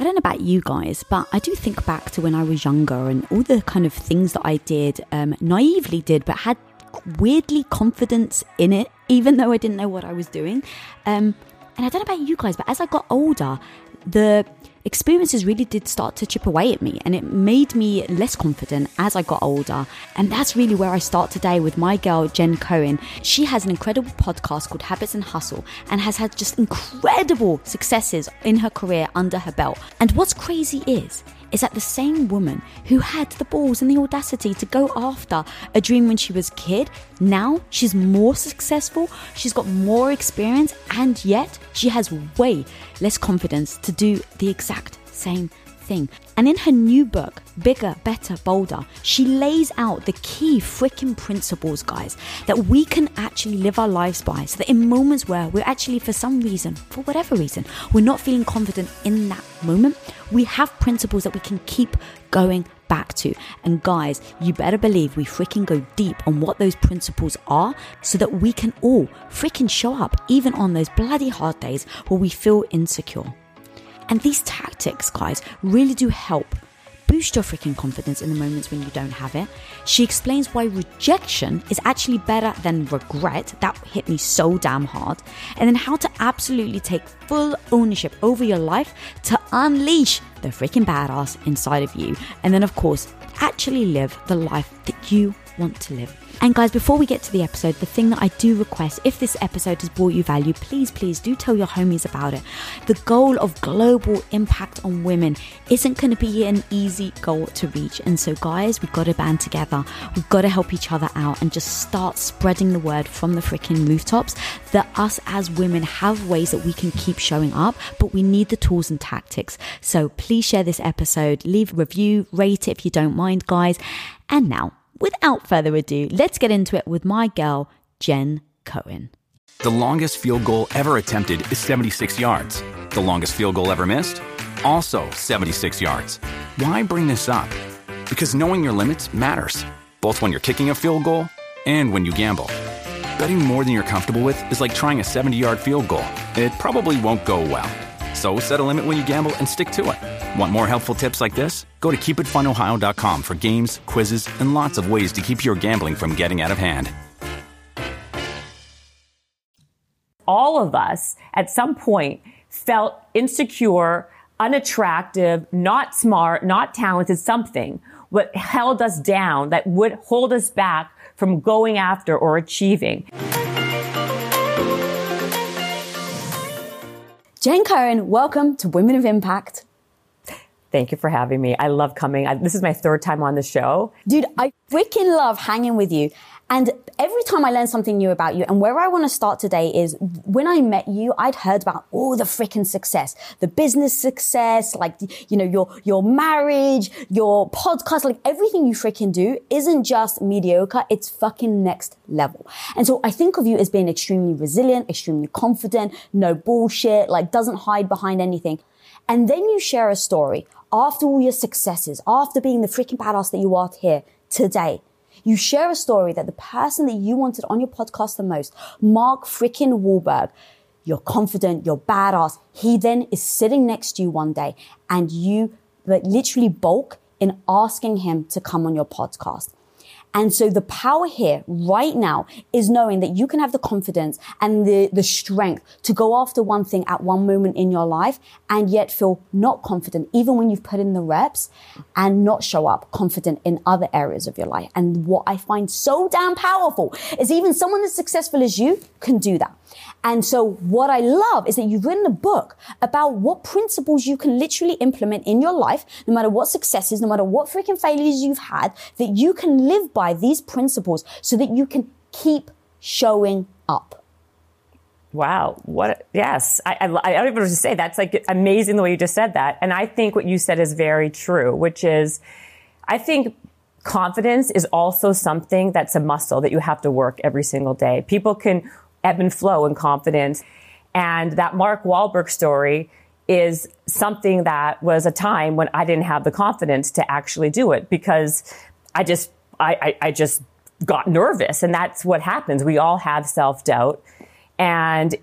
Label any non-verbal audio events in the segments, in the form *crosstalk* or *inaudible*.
I don't know about you guys, but I do think back to when I was younger and all the kind of things that I did, um, naively did, but had weirdly confidence in it, *laughs* even though I didn't know what I was doing. Um, and I don't know about you guys, but as I got older, the experiences really did start to chip away at me and it made me less confident as I got older. And that's really where I start today with my girl, Jen Cohen. She has an incredible podcast called Habits and Hustle and has had just incredible successes in her career under her belt. And what's crazy is, is that the same woman who had the balls and the audacity to go after a dream when she was a kid, now she's more successful, she's got more experience, and yet she has way less confidence to do the exact same thing. And in her new book, Bigger, Better, Bolder, she lays out the key freaking principles, guys, that we can actually live our lives by. So that in moments where we're actually, for some reason, for whatever reason, we're not feeling confident in that moment, we have principles that we can keep going back to. And guys, you better believe we freaking go deep on what those principles are so that we can all freaking show up even on those bloody hard days where we feel insecure. And these tactics, guys, really do help boost your freaking confidence in the moments when you don't have it. She explains why rejection is actually better than regret. That hit me so damn hard. And then how to absolutely take full ownership over your life to unleash the freaking badass inside of you. And then, of course, actually live the life that you want to live. And guys, before we get to the episode, the thing that I do request, if this episode has brought you value, please, please do tell your homies about it. The goal of global impact on women isn't going to be an easy goal to reach. And so, guys, we've got to band together. We've got to help each other out and just start spreading the word from the freaking rooftops that us as women have ways that we can keep showing up, but we need the tools and tactics. So please share this episode, leave a review, rate it if you don't mind, guys. And now, without further ado, let's get into it with my girl, Jen Cohen. The longest field goal ever attempted is 76 yards. The longest field goal ever missed? Also 76 yards. Why bring this up? Because knowing your limits matters, both when you're kicking a field goal and when you gamble. Betting more than you're comfortable with is like trying a 70 yard field goal, it probably won't go well. So set a limit when you gamble and stick to it. Want more helpful tips like this? Go to keepitfunohio.com for games, quizzes, and lots of ways to keep your gambling from getting out of hand. All of us at some point felt insecure, unattractive, not smart, not talented, something what held us down that would hold us back from going after or achieving. Jen Cohen, welcome to Women of Impact. Thank you for having me. I love coming. I, this is my third time on the show. Dude, I freaking love hanging with you. And every time I learn something new about you, and where I want to start today is when I met you, I'd heard about all the freaking success, the business success, like, you know, your, your marriage, your podcast, like everything you freaking do isn't just mediocre. It's fucking next level. And so I think of you as being extremely resilient, extremely confident, no bullshit, like doesn't hide behind anything. And then you share a story after all your successes, after being the freaking badass that you are here today you share a story that the person that you wanted on your podcast the most, Mark freaking Wahlberg, you're confident, you're badass. He then is sitting next to you one day and you like, literally bulk in asking him to come on your podcast. And so the power here right now is knowing that you can have the confidence and the, the strength to go after one thing at one moment in your life and yet feel not confident, even when you've put in the reps and not show up confident in other areas of your life. And what I find so damn powerful is even someone as successful as you can do that. And so what I love is that you've written a book about what principles you can literally implement in your life, no matter what successes, no matter what freaking failures you've had, that you can live by these principles so that you can keep showing up. Wow. What? Yes. I, I, I don't even know what to say. That's like amazing the way you just said that. And I think what you said is very true, which is, I think confidence is also something that's a muscle that you have to work every single day. People can ebb and flow in confidence. And that Mark Wahlberg story is something that was a time when I didn't have the confidence to actually do it because I just, I, I, I just got nervous. And that's what happens. We all have self doubt. And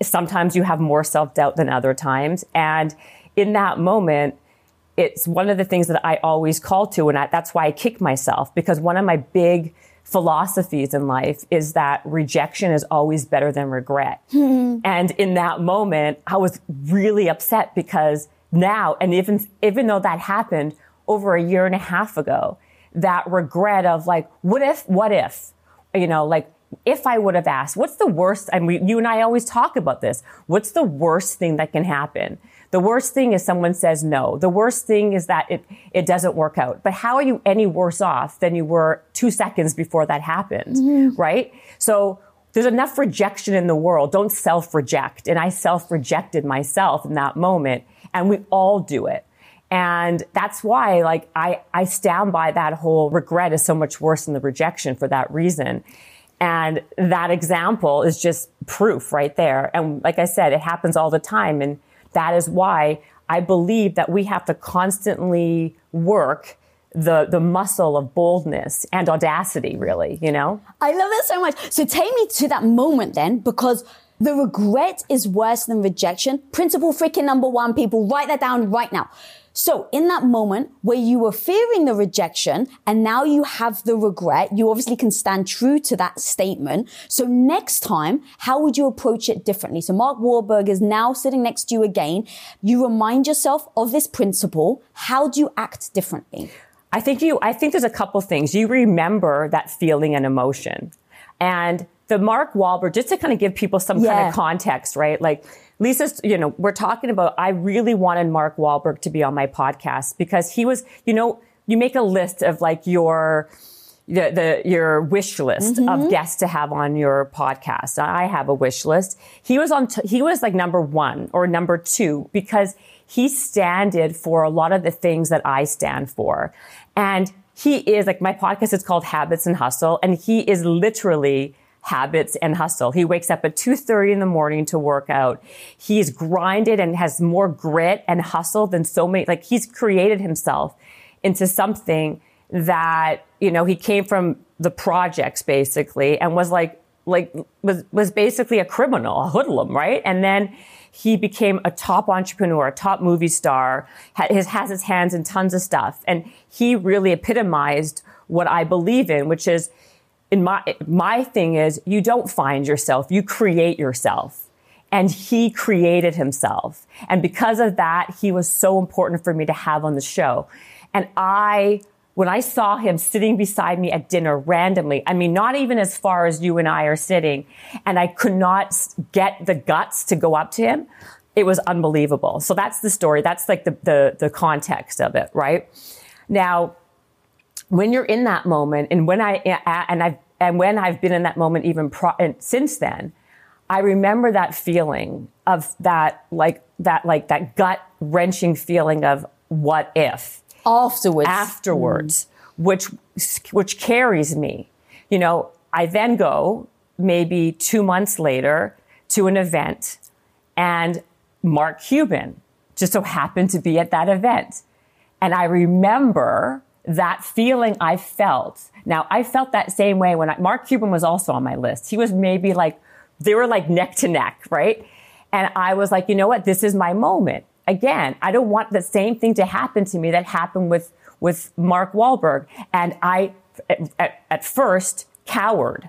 sometimes you have more self doubt than other times. And in that moment, it's one of the things that I always call to. And I, that's why I kick myself because one of my big philosophies in life is that rejection is always better than regret. *laughs* and in that moment, I was really upset because now, and even, even though that happened over a year and a half ago, that regret of like, what if, what if, you know, like, if I would have asked, what's the worst? And we, you and I always talk about this. What's the worst thing that can happen? The worst thing is someone says no. The worst thing is that it, it doesn't work out. But how are you any worse off than you were two seconds before that happened? Mm-hmm. Right? So there's enough rejection in the world. Don't self reject. And I self rejected myself in that moment. And we all do it. And that's why, like, I, I stand by that whole regret is so much worse than the rejection for that reason. And that example is just proof right there. And like I said, it happens all the time. And that is why I believe that we have to constantly work the the muscle of boldness and audacity really you know? I love that so much. So take me to that moment then because the regret is worse than rejection. Principle freaking number one people write that down right now so in that moment where you were fearing the rejection and now you have the regret, you obviously can stand true to that statement. So next time, how would you approach it differently? So Mark Wahlberg is now sitting next to you again. You remind yourself of this principle. How do you act differently? I think you, I think there's a couple things. You remember that feeling and emotion. And the Mark Wahlberg, just to kind of give people some yeah. kind of context, right? Like, Lisa's, you know, we're talking about, I really wanted Mark Wahlberg to be on my podcast because he was, you know, you make a list of like your, the, the your wish list mm-hmm. of guests to have on your podcast. I have a wish list. He was on, t- he was like number one or number two because he standed for a lot of the things that I stand for. And he is like, my podcast is called Habits and Hustle and he is literally habits and hustle. He wakes up at 2.30 in the morning to work out. He's grinded and has more grit and hustle than so many, like he's created himself into something that, you know, he came from the projects basically and was like, like, was, was basically a criminal, a hoodlum, right? And then he became a top entrepreneur, a top movie star, has, has his hands in tons of stuff. And he really epitomized what I believe in, which is in my, my thing is you don't find yourself, you create yourself. And he created himself. And because of that, he was so important for me to have on the show. And I, when I saw him sitting beside me at dinner randomly, I mean, not even as far as you and I are sitting, and I could not get the guts to go up to him, it was unbelievable. So that's the story. That's like the, the, the context of it, right? Now, when you're in that moment and when I, and I've, and when I've been in that moment even pro, since then, I remember that feeling of that, like, that, like, that gut wrenching feeling of what if afterwards, afterwards, mm. which, which carries me. You know, I then go maybe two months later to an event and Mark Cuban just so happened to be at that event. And I remember that feeling I felt. Now, I felt that same way when I, Mark Cuban was also on my list. He was maybe like, they were like neck to neck, right? And I was like, you know what? This is my moment. Again, I don't want the same thing to happen to me that happened with, with Mark Wahlberg. And I, at, at first, cowered.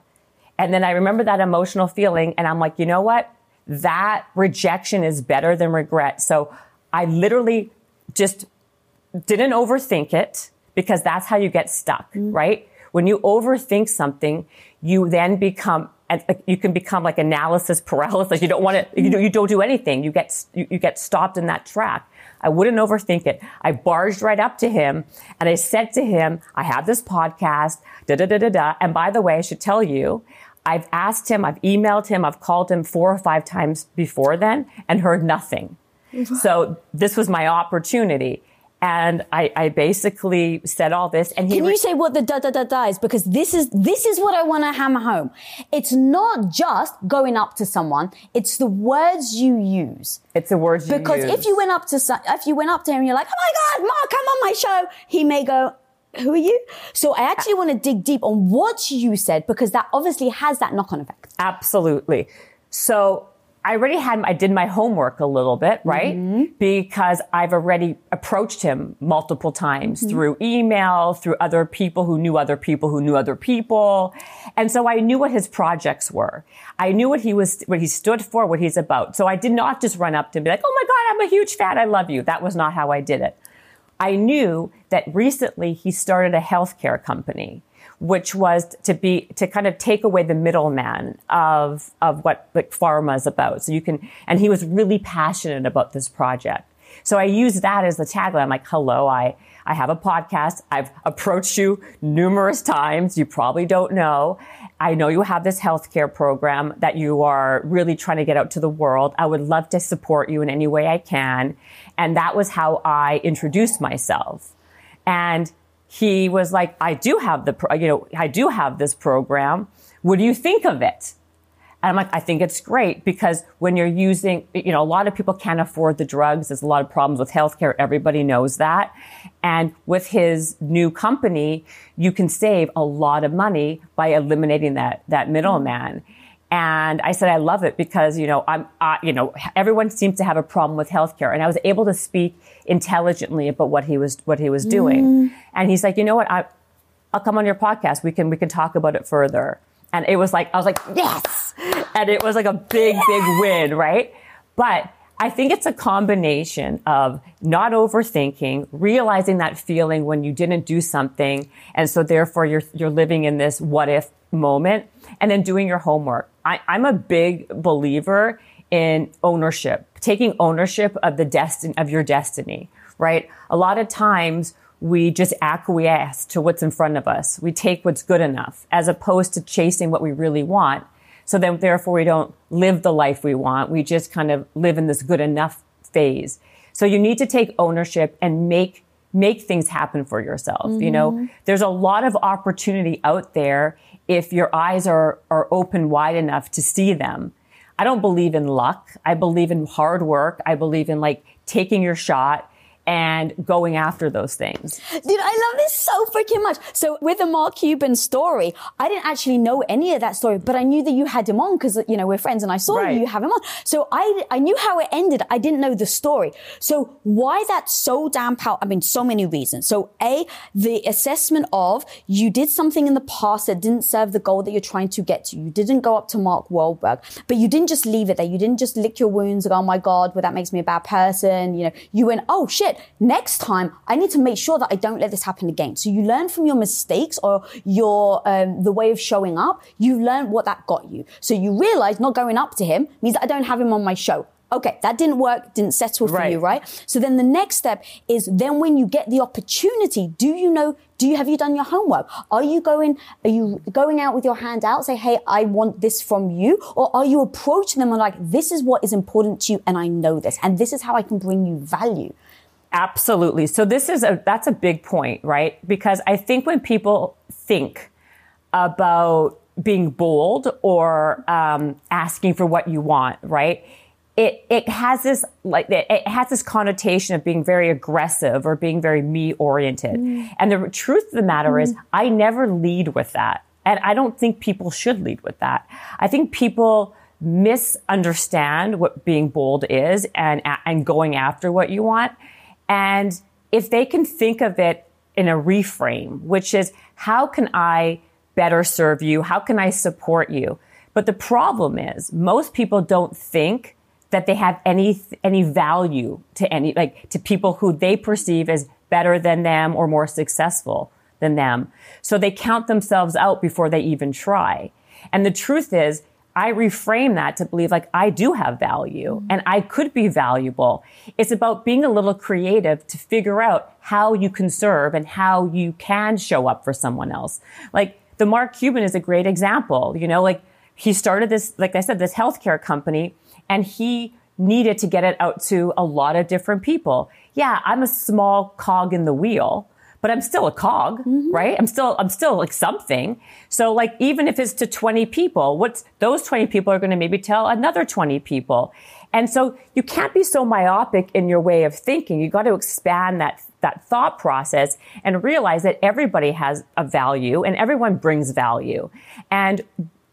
And then I remember that emotional feeling and I'm like, you know what? That rejection is better than regret. So I literally just didn't overthink it because that's how you get stuck, mm-hmm. right? When you overthink something, you then become you can become like analysis paralysis. You don't want to, you, know, you don't do anything. You get, you, you, get stopped in that track. I wouldn't overthink it. I barged right up to him and I said to him, I have this podcast, da da da da da. And by the way, I should tell you, I've asked him, I've emailed him, I've called him four or five times before then and heard nothing. *laughs* so this was my opportunity. And I, I, basically said all this and he Can you say what the da da da da is? Because this is, this is what I want to hammer home. It's not just going up to someone. It's the words you use. It's the words you because use. if you went up to, if you went up to him and you're like, oh my God, Mark, come on my show. He may go, who are you? So I actually want to dig deep on what you said because that obviously has that knock on effect. Absolutely. So I already had, I did my homework a little bit, right? Mm-hmm. Because I've already approached him multiple times mm-hmm. through email, through other people who knew other people who knew other people. And so I knew what his projects were. I knew what he was, what he stood for, what he's about. So I did not just run up to him and be like, Oh my God, I'm a huge fan. I love you. That was not how I did it. I knew that recently he started a healthcare company which was to be to kind of take away the middleman of of what like pharma is about. So you can, and he was really passionate about this project. So I use that as the tagline. I'm like, hello, I I have a podcast. I've approached you numerous times. You probably don't know. I know you have this healthcare program that you are really trying to get out to the world. I would love to support you in any way I can. And that was how I introduced myself. And he was like, I do have the, you know, I do have this program. What do you think of it? And I'm like, I think it's great because when you're using, you know, a lot of people can't afford the drugs. There's a lot of problems with healthcare. Everybody knows that. And with his new company, you can save a lot of money by eliminating that, that middleman. And I said, I love it because, you know, I'm, you know, everyone seems to have a problem with healthcare. And I was able to speak intelligently about what he was, what he was doing. Mm. And he's like, you know what? I, I'll come on your podcast. We can, we can talk about it further. And it was like, I was like, yes. And it was like a big, big win, right? But I think it's a combination of not overthinking, realizing that feeling when you didn't do something. And so therefore you're, you're living in this what if moment and then doing your homework. I, I'm a big believer in ownership, taking ownership of the destiny, of your destiny, right? A lot of times we just acquiesce to what's in front of us. We take what's good enough as opposed to chasing what we really want. So then therefore we don't live the life we want. We just kind of live in this good enough phase. So you need to take ownership and make make things happen for yourself. Mm-hmm. You know, mm-hmm. there's a lot of opportunity out there if your eyes are, are open wide enough to see them. I don't believe in luck. I believe in hard work. I believe in like taking your shot and going after those things. Dude, I love this so freaking much. So with the Mark Cuban story, I didn't actually know any of that story, but I knew that you had him on because, you know, we're friends and I saw right. you have him on. So I, I knew how it ended. I didn't know the story. So why that's so damn powerful? I mean, so many reasons. So A, the assessment of you did something in the past that didn't serve the goal that you're trying to get to. You didn't go up to Mark Wahlberg, but you didn't just leave it there. You didn't just lick your wounds and go, oh my God, well, that makes me a bad person. You know, you went, oh shit, next time I need to make sure that I don't let this happen again. So you learn from your mistakes or your, um, the way of showing up. You learn what that got you. So you realize not going up to him means that I don't have him on my show. Okay, that didn't work, didn't settle for right. you, right? So then the next step is then when you get the opportunity, do you know, do you, have you done your homework? Are you going, are you going out with your hand out, say, hey, I want this from you? Or are you approaching them and like, this is what is important to you and I know this and this is how I can bring you value? Absolutely. So this is a, that's a big point, right? Because I think when people think about being bold or um, asking for what you want, right? It, it has this like it has this connotation of being very aggressive or being very me oriented. Mm. And the truth of the matter mm. is I never lead with that. And I don't think people should lead with that. I think people misunderstand what being bold is and and going after what you want. And if they can think of it in a reframe, which is how can I better serve you? How can I support you? But the problem is most people don't think that they have any, any value to any, like to people who they perceive as better than them or more successful than them. So they count themselves out before they even try. And the truth is I reframe that to believe like I do have value mm-hmm. and I could be valuable. It's about being a little creative to figure out how you can serve and how you can show up for someone else. Like the Mark Cuban is a great example. You know, like he started this, like I said, this healthcare company and he needed to get it out to a lot of different people. Yeah, I'm a small cog in the wheel, but I'm still a cog, mm-hmm. right? I'm still, I'm still like something. So like, even if it's to 20 people, what's those 20 people are going to maybe tell another 20 people. And so you can't be so myopic in your way of thinking. You got to expand that, that thought process and realize that everybody has a value and everyone brings value. And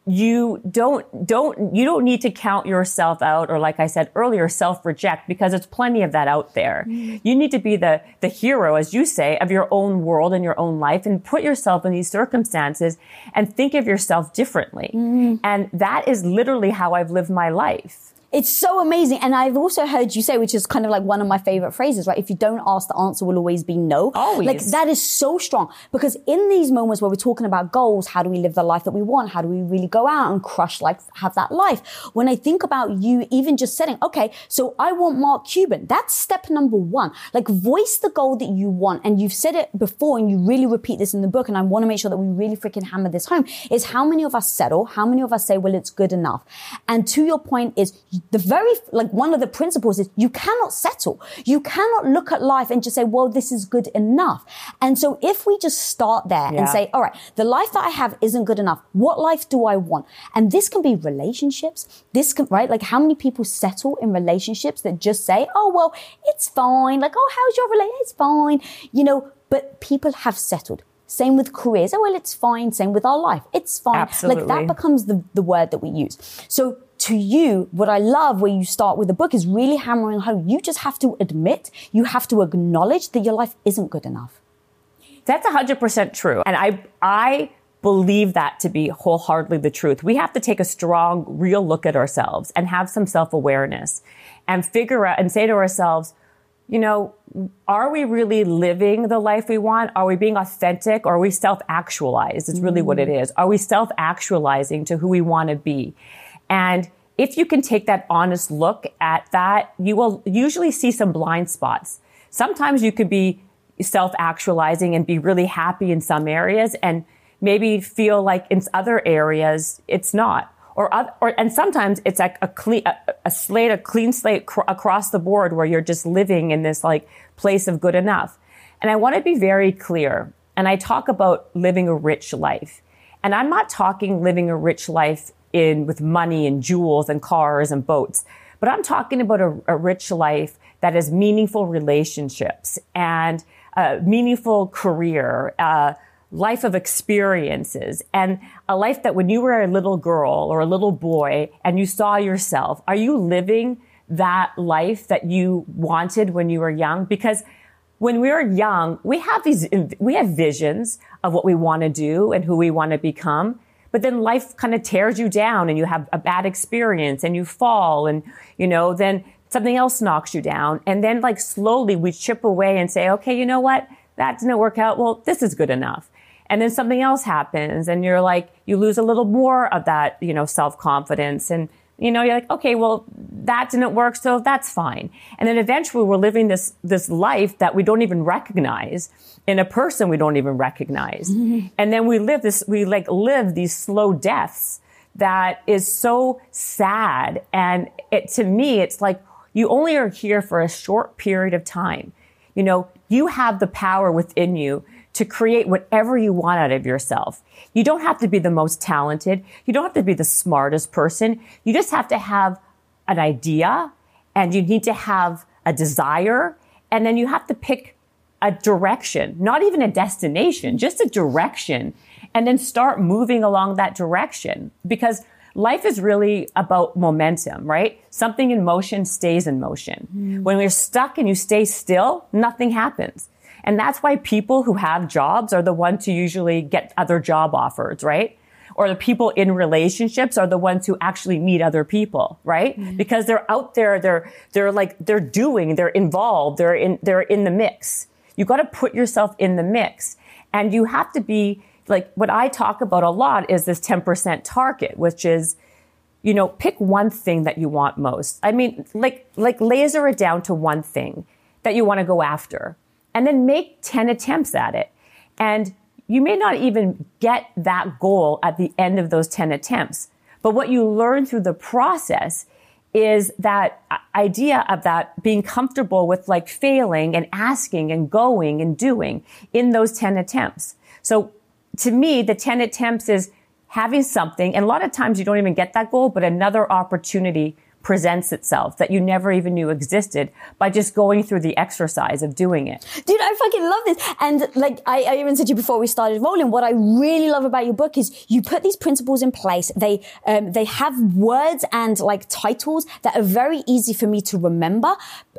you don't don't you don't need to count yourself out or like I said earlier self reject because it's plenty of that out there. Mm. You need to be the the hero as you say of your own world and your own life and put yourself in these circumstances and think of yourself differently. Mm. And that is literally how I've lived my life. It's so amazing. And I've also heard you say, which is kind of like one of my favorite phrases, right? If you don't ask, the answer will always be no. Always. Like that is so strong because in these moments where we're talking about goals, how do we live the life that we want? How do we really go out and crush like have that life? When I think about you even just setting, okay, so I want Mark Cuban. That's step number one. Like voice the goal that you want. And you've said it before and you really repeat this in the book. And I want to make sure that we really freaking hammer this home is how many of us settle? How many of us say, well, it's good enough? And to your point is the very, like one of the principles is you cannot settle. You cannot look at life and just say, well, this is good enough. And so if we just start there yeah. and say, all right, the life that I have isn't good enough. What life do I want? And this can be relationships. This can, right? Like how many people settle in relationships that just say, oh, well, it's fine. Like, oh, how's your relationship? It's fine. You know, but people have settled. Same with careers. Oh, well, it's fine. Same with our life. It's fine. Absolutely. Like that becomes the, the word that we use. So to you, what I love where you start with the book is really hammering home. You just have to admit, you have to acknowledge that your life isn't good enough. That's 100% true. And I, I believe that to be wholeheartedly the truth. We have to take a strong, real look at ourselves and have some self-awareness and figure out and say to ourselves, you know, are we really living the life we want? Are we being authentic or are we self-actualized? It's really mm. what it is. Are we self-actualizing to who we want to be? And if you can take that honest look at that, you will usually see some blind spots. Sometimes you could be self actualizing and be really happy in some areas and maybe feel like in other areas it's not. Or, or and sometimes it's like a clean, a, a slate, a clean slate cr- across the board where you're just living in this like place of good enough. And I want to be very clear. And I talk about living a rich life. And I'm not talking living a rich life in with money and jewels and cars and boats. But I'm talking about a, a rich life that has meaningful relationships and a meaningful career, a life of experiences, and a life that when you were a little girl or a little boy and you saw yourself, are you living that life that you wanted when you were young? Because when we are young, we have these, we have visions of what we want to do and who we want to become. But then life kind of tears you down and you have a bad experience and you fall and, you know, then something else knocks you down. And then like slowly we chip away and say, okay, you know what? That didn't work out. Well, this is good enough. And then something else happens and you're like, you lose a little more of that, you know, self confidence and you know, you're like, okay, well, that didn't work, so that's fine. And then eventually we're living this, this life that we don't even recognize in a person we don't even recognize. Mm-hmm. And then we live this, we like live these slow deaths that is so sad. And it, to me, it's like you only are here for a short period of time. You know, you have the power within you to create whatever you want out of yourself. You don't have to be the most talented. You don't have to be the smartest person. You just have to have an idea and you need to have a desire. And then you have to pick a direction, not even a destination, just a direction and then start moving along that direction because life is really about momentum, right? Something in motion stays in motion. Mm. When we're stuck and you stay still, nothing happens. And that's why people who have jobs are the ones who usually get other job offers, right? Or the people in relationships are the ones who actually meet other people, right? Mm-hmm. Because they're out there, they're, they're like, they're doing, they're involved, they're in, they're in the mix. You got to put yourself in the mix and you have to be like, what I talk about a lot is this 10% target, which is, you know, pick one thing that you want most. I mean, like, like laser it down to one thing that you want to go after and then make 10 attempts at it. And you may not even get that goal at the end of those 10 attempts. But what you learn through the process is that idea of that being comfortable with like failing and asking and going and doing in those 10 attempts. So to me, the 10 attempts is having something. And a lot of times you don't even get that goal, but another opportunity presents itself that you never even knew existed by just going through the exercise of doing it. Dude, I fucking love this. And like I, I even said to you before we started rolling, what I really love about your book is you put these principles in place. They um, they have words and like titles that are very easy for me to remember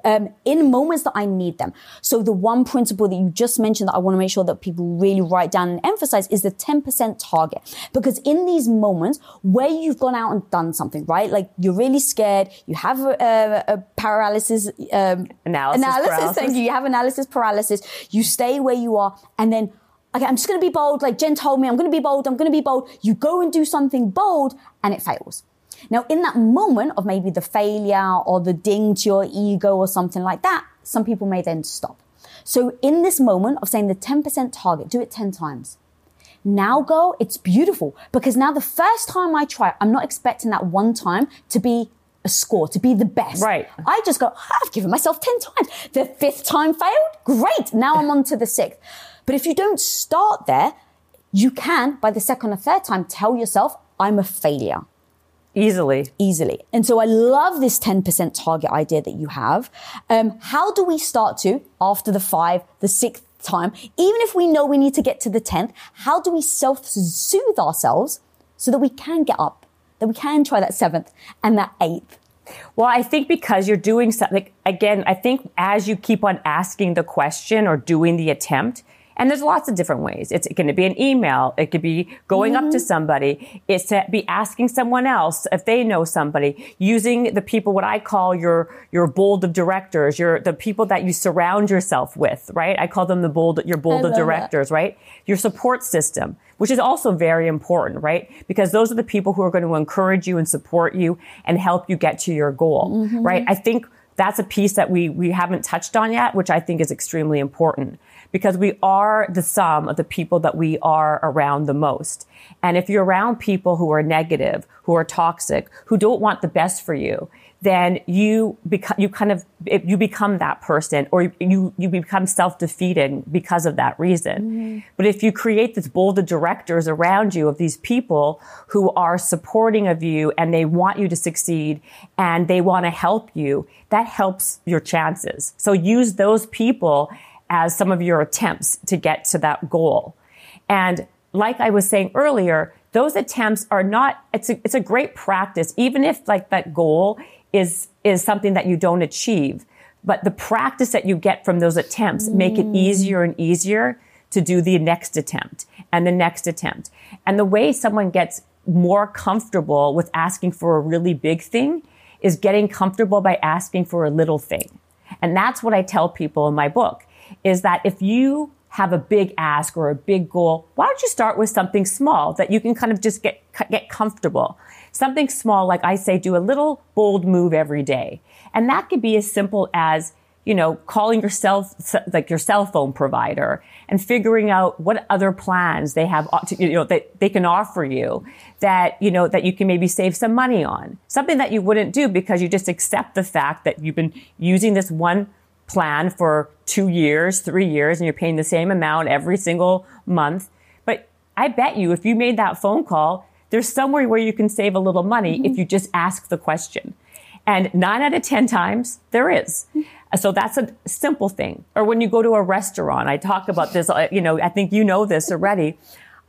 um, in moments that I need them. So the one principle that you just mentioned that I want to make sure that people really write down and emphasize is the 10% target. Because in these moments where you've gone out and done something, right? Like you're really scared, you have a, a, a paralysis, um, analysis, analysis, paralysis. thank you. You have analysis paralysis. You stay where you are and then okay, I'm just going to be bold. Like Jen told me, I'm going to be bold. I'm going to be bold. You go and do something bold and it fails. Now, in that moment of maybe the failure or the ding to your ego or something like that, some people may then stop. So in this moment of saying the 10% target, do it 10 times. Now, girl, it's beautiful because now the first time I try, I'm not expecting that one time to be a score, to be the best. Right. I just go, I've given myself 10 times. The fifth time failed? Great. Now I'm on to the sixth. But if you don't start there, you can, by the second or third time, tell yourself, I'm a failure Easily. easily. And so I love this 10% target idea that you have. Um, how do we start to, after the five, the sixth time, even if we know we need to get to the 10th, how do we self soothe ourselves so that we can get up, that we can try that seventh and that eighth? Well, I think because you're doing something, again, I think as you keep on asking the question or doing the attempt, and there's lots of different ways. It's going to be an email. It could be going up to mm-hmm. somebody. It's to be asking someone else if they know somebody, using the people, what I call your, your bold of directors, your, the people that you surround yourself with, right? I call them the bold, your bold I of love that. directors, right? Your support system, which is also very important, right? Because those are the people who are going to encourage you and support you and help you get to your goal, mm-hmm. right? I think that's a piece that we, we haven't touched on yet, which I think is extremely important because we are the sum of the people that we are around the most. And if you're around people who are negative, who are toxic, who don't want the best for you, then you become, you kind of, you become that person or you, you become self-defeating because of that reason. Mm-hmm. But if you create this bold of directors around you of these people who are supporting of you and they want you to succeed and they want to help you, that helps your chances. So use those people as some of your attempts to get to that goal. And like I was saying earlier, those attempts are not, it's a, it's a great practice, even if like that goal is, is something that you don't achieve. But the practice that you get from those attempts make it mm. easier and easier to do the next attempt and the next attempt. And the way someone gets more comfortable with asking for a really big thing is getting comfortable by asking for a little thing. And that's what I tell people in my book is that if you have a big ask or a big goal, why don't you start with something small that you can kind of just get, get comfortable? Something small, like I say, do a little bold move every day. And that could be as simple as, you know, calling yourself, like your cell phone provider and figuring out what other plans they have, uh, to, you know, that they can offer you that, you know, that you can maybe save some money on. Something that you wouldn't do because you just accept the fact that you've been using this one plan for two years, three years, and you're paying the same amount every single month. But I bet you if you made that phone call, there's somewhere where you can save a little money if you just ask the question. And nine out of 10 times there is. So that's a simple thing. Or when you go to a restaurant, I talk about this, uh, you know, I think you know this already.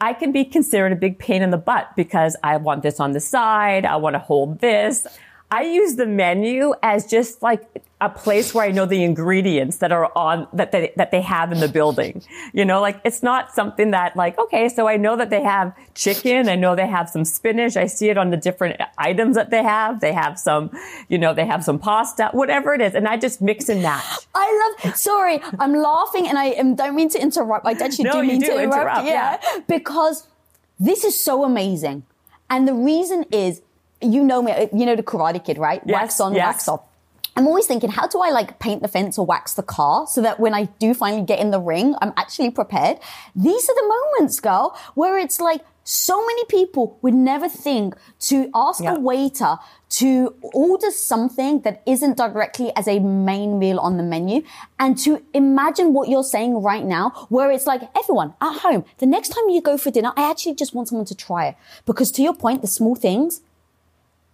I can be considered a big pain in the butt because I want this on the side. I want to hold this. I use the menu as just like a place where I know the ingredients that are on, that they, that they have in the building. You know, like it's not something that like, okay, so I know that they have chicken. I know they have some spinach. I see it on the different items that they have. They have some, you know, they have some pasta, whatever it is. And I just mix and match. I love. Sorry, I'm laughing, and I um, don't mean to interrupt. I actually No, do mean do to interrupt. interrupt, yeah, because this is so amazing, and the reason is, you know me, you know the Karate Kid, right? Yes, wax on, yes. wax off. I'm always thinking, how do I like paint the fence or wax the car so that when I do finally get in the ring, I'm actually prepared? These are the moments, girl, where it's like so many people would never think to ask Yeah. a waiter to order something that isn't directly as a main meal on the menu and to imagine what you're saying right now, where it's like everyone at home, the next time you go for dinner, I actually just want someone to try it. Because to your point, the small things,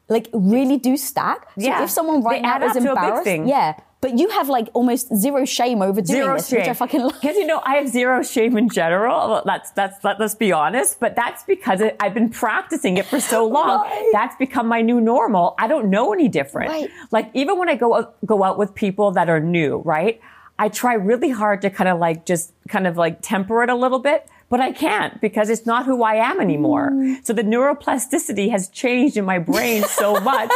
like really do stack. So Yeah. if someone right They now is up to a big embarrassed, thing. yeah. But you have like almost zero shame over doing zero this, shame. which I fucking love. Because you know, I have zero shame in general. That's that's let, us be honest. But that's because it, I've been practicing it for so long. Right. That's become my new normal. I don't know any different. Right. Like even when I go go out with people that are new, right? I try really hard to kind of like just kind of like temper it a little bit. But I can't because it's not who I am anymore. Mm. So the neuroplasticity has changed in my brain so *laughs* much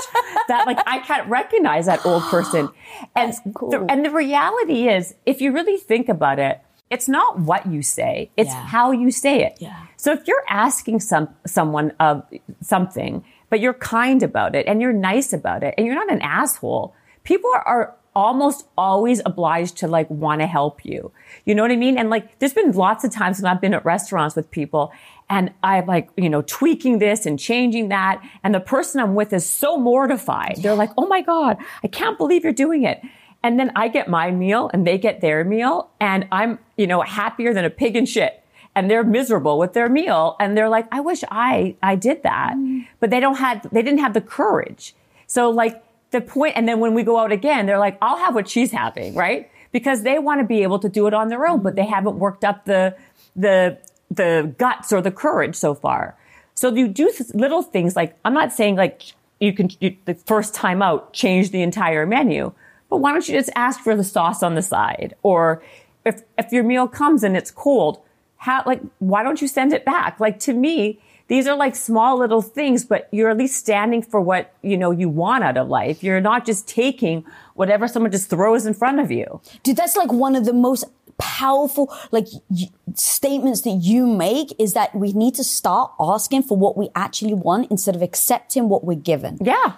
that like I can't recognize that old person. *gasps* And cool. the, and the reality is, if you really think about it, it's not what you say; it's Yeah. how you say it. Yeah. So if you're asking some someone of something, but you're kind about it and you're nice about it, and you're not an asshole, people are, are almost always obliged to like want to help you. You know what I mean? And like, there's been lots of times when I've been at restaurants with people and I'm like, you know, tweaking this and changing that. And the person I'm with is so mortified. They're like, Oh my God, I can't believe you're doing it. And then I get my meal and they get their meal and I'm, you know, happier than a pig in shit. And they're miserable with their meal. And they're like, I wish I, I did that. Mm. But they don't have, they didn't have the courage. So like the point, and then when we go out again, they're like, I'll have what she's having, right? Because they want to be able to do it on their own, but they haven't worked up the, the, the guts or the courage so far. So you do little things like, I'm not saying like you can, you, the first time out, change the entire menu, but why don't you just ask for the sauce on the side? Or if, if your meal comes and it's cold, how, like, why don't you send it back? Like to me, these are like small little things, but you're at least standing for what, you know, you want out of life. You're not just taking whatever someone just throws in front of you. Dude, that's like one of the most powerful like y- statements that you make is that we need to start asking for what we actually want instead of accepting what we're given. Yeah.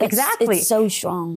It's- Exactly. It's so strong.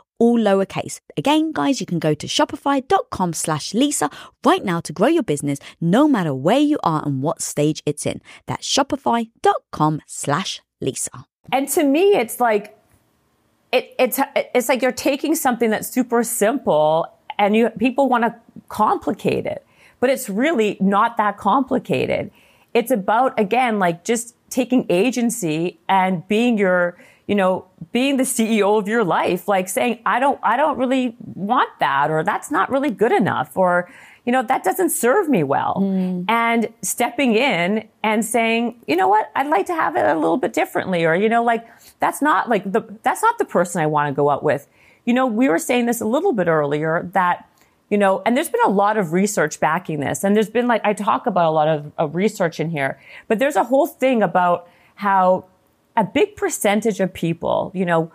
all lowercase. Again, guys, you can go to shopify.com slash Lisa right now to grow your business no matter where you are and what stage it's in. That's shopify.com slash Lisa. And to me, it's like, it, it's, it's like you're taking something that's super simple and you, people want to complicate it. but it's really not that complicated. It's about, again, like just taking agency and being your, you know, being the CEO of your life, like saying, I don't, I don't really want that, or that's not really good enough, or, you know, that doesn't serve me well. Mm. And stepping in and saying, you know what, I'd like to have it a little bit differently, or, you know, like, that's not like the, that's not the person I want to go out with. You know, we were saying this a little bit earlier that, you know, and there's been a lot of research backing this. And there's been like, I talk about a lot of, of research in here, but there's a whole thing about how a big percentage of people, you know,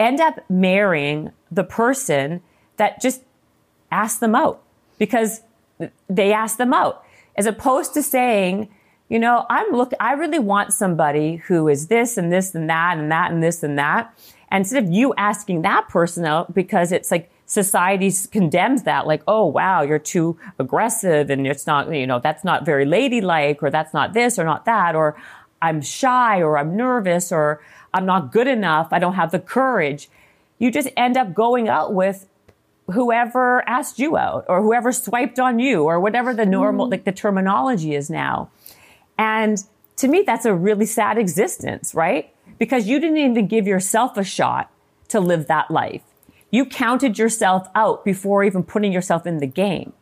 end up marrying the person that just asked them out because they asked them out as opposed to saying, you know, I'm look, I really want somebody who is this and this and that and that and this and that. And instead of you asking that person out because it's like society condemns that, like, oh, wow, you're too aggressive and it's not, you know, that's not very ladylike or that's not this or not that, or I'm shy or I'm nervous or I'm not good enough. I don't have the courage. You just end up going out with whoever asked you out or whoever swiped on you or whatever the normal, mm. like the terminology is now. And to me, that's a really sad existence, right? Because you didn't even give yourself a shot to live that life. You counted yourself out before even putting yourself in the game.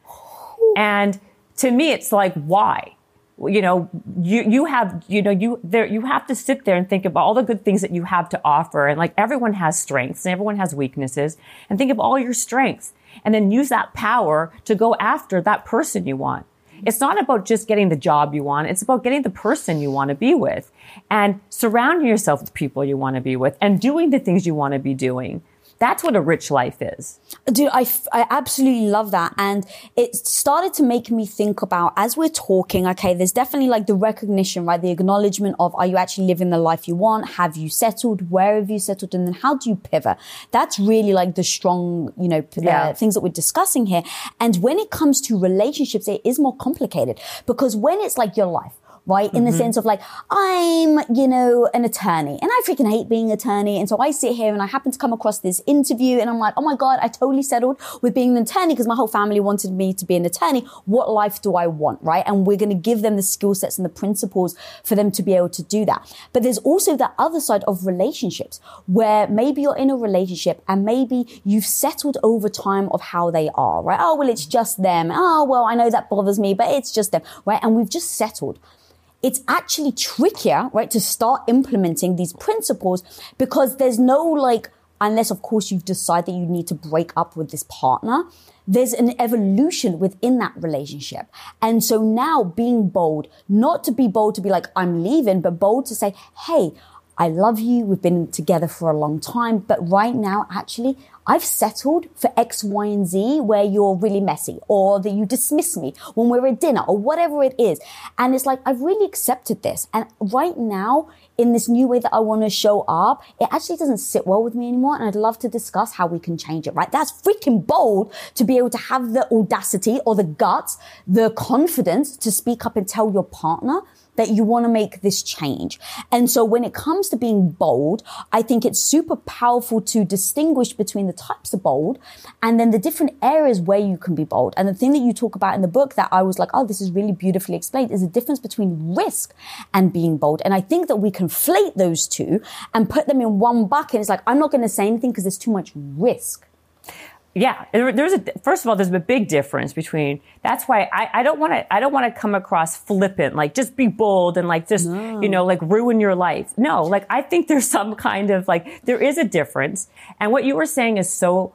And to me, it's like, why? You know, you, you have, you know, you there, you have to sit there and think about all the good things that you have to offer. And like everyone has strengths and everyone has weaknesses and think of all your strengths and then use that power to go after that person you want. It's not about just getting the job you want. It's about getting the person you want to be with and surrounding yourself with people you want to be with and doing the things you want to be doing. That's what a rich life is. Dude, I, I absolutely love that. And it started to make me think about as we're talking, okay, there's definitely like the recognition, right? The acknowledgement of are you actually living the life you want? Have you settled? Where have you settled? And then how do you pivot? That's really like the strong, you know, yeah. things that we're discussing here. And when it comes to relationships, it is more complicated because when it's like your life, right? In mm-hmm. the sense of like, I'm, you know, an attorney and I freaking hate being an attorney. And so I sit here and I happen to come across this interview and I'm like, oh my God, I totally settled with being an attorney because my whole family wanted me to be an attorney. What life do I want, right? And we're going to give them the skill sets and the principles for them to be able to do that. But there's also the other side of relationships where maybe you're in a relationship and maybe you've settled over time of how they are, right? Oh, well, it's just them. Oh, well, I know that bothers me, but it's just them, right? And we've just settled it's actually trickier, right, to start implementing these principles because there's no like, unless of course you decide that you need to break up with this partner, there's an evolution within that relationship. And so now being bold, not to be bold to be like, I'm leaving, but bold to say, Hey, I love you. We've been together for a long time, but right now, actually, I've settled for X, Y, and Z where you're really messy or that you dismiss me when we're at dinner or whatever it is. And it's like, I've really accepted this. And right now, in this new way that I want to show up, it actually doesn't sit well with me anymore. And I'd love to discuss how we can change it, right? That's freaking bold to be able to have the audacity or the guts, the confidence to speak up and tell your partner that you want to make this change. And so when it comes to being bold, I think it's super powerful to distinguish between the types of bold and then the different areas where you can be bold. And the thing that you talk about in the book that I was like, oh, this is really beautifully explained is the difference between risk and being bold. And I think that we conflate those two and put them in one bucket. It's like, I'm not going to say anything because there's too much risk. Yeah, there's a first of all, there's a big difference between. That's why I, I don't want to. I don't want to come across flippant, like just be bold and like just no. you know like ruin your life. No, like I think there's some kind of like there is a difference, and what you were saying is so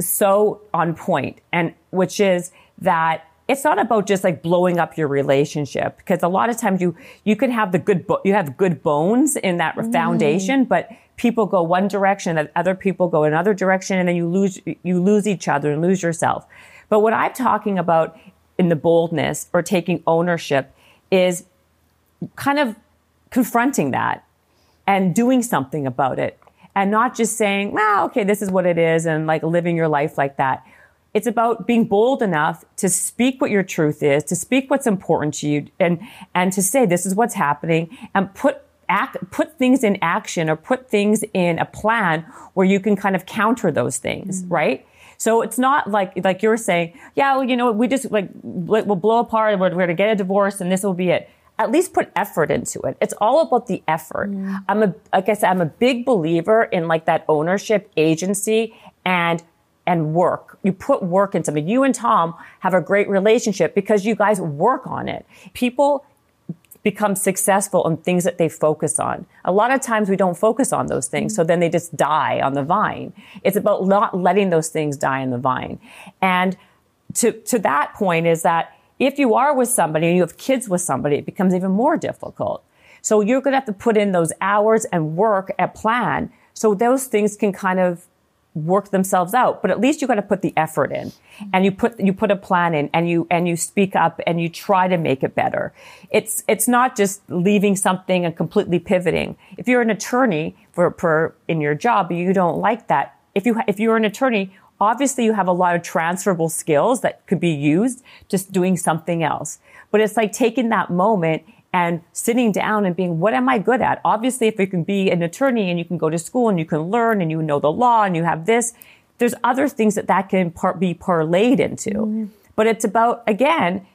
so on point, and which is that it's not about just like blowing up your relationship because a lot of times you you can have the good bo- you have good bones in that mm. foundation, but people go one direction and other people go another direction and then you lose, you lose each other and lose yourself. But what I'm talking about in the boldness or taking ownership is kind of confronting that and doing something about it and not just saying, well, okay, this is what it is and like living your life like that. It's about being bold enough to speak what your truth is, to speak what's important to you and, and to say this is what's happening and put act, put things in action or put things in a plan where you can kind of counter those things, mm-hmm. right? So it's not like, like you're saying, yeah, well, you know, we just like, we'll blow apart, we're, we're going to get a divorce and this will be it. At least put effort into it. It's all about the effort. Mm. I'm a, like I said, I'm a big believer in like that ownership agency and and work. You put work into something. You and Tom have a great relationship because you guys work on it. People become successful in things that they focus on. A lot of times we don't focus on those things, so then they just die on the vine. It's about not letting those things die on the vine. And to, to that point is that if you are with somebody and you have kids with somebody, it becomes even more difficult. So you're going to have to put in those hours and work at plan so those things can kind of work themselves out. But at least you got to put the effort in and you put, you put a plan in and you, and you speak up and you try to make it better. It's, it's not just leaving something and completely pivoting. If you're an attorney for, for, in your job, you don't like that. If you, if you're an attorney, obviously you have a lot of transferable skills that could be used just doing something else. But it's like taking that moment and sitting down and being, what am I good at? Obviously, if you can be an attorney and you can go to school and you can learn and you know the law and you have this, there's other things that that can par- be parlayed into. mm But it's about, again,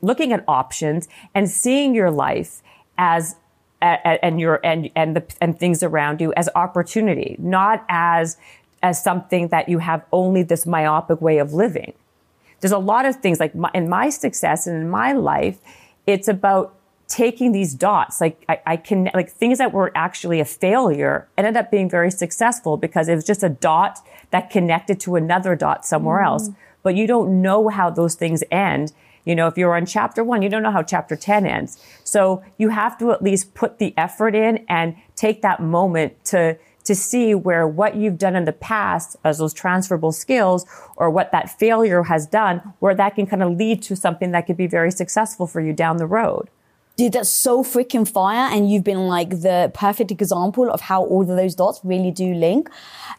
looking at options and seeing your life as and your and and the and things around you as opportunity, not as as something that you have only this myopic way of living. There's a lot of things like my, in my success and in my life, it's about taking these dots, like I, I, can, like things that were actually a failure ended up being very successful because it was just a dot that connected to another dot somewhere mm. else. But you don't know how those things end. You know, if you're on chapter one, you don't know how chapter 10 ends. So you have to at least put the effort in and take that moment to, to see where what you've done in the past as those transferable skills or what that failure has done, where that can kind of lead to something that could be very successful for you down the road. Dude, that's so freaking fire. And you've been like the perfect example of how all of those dots really do link.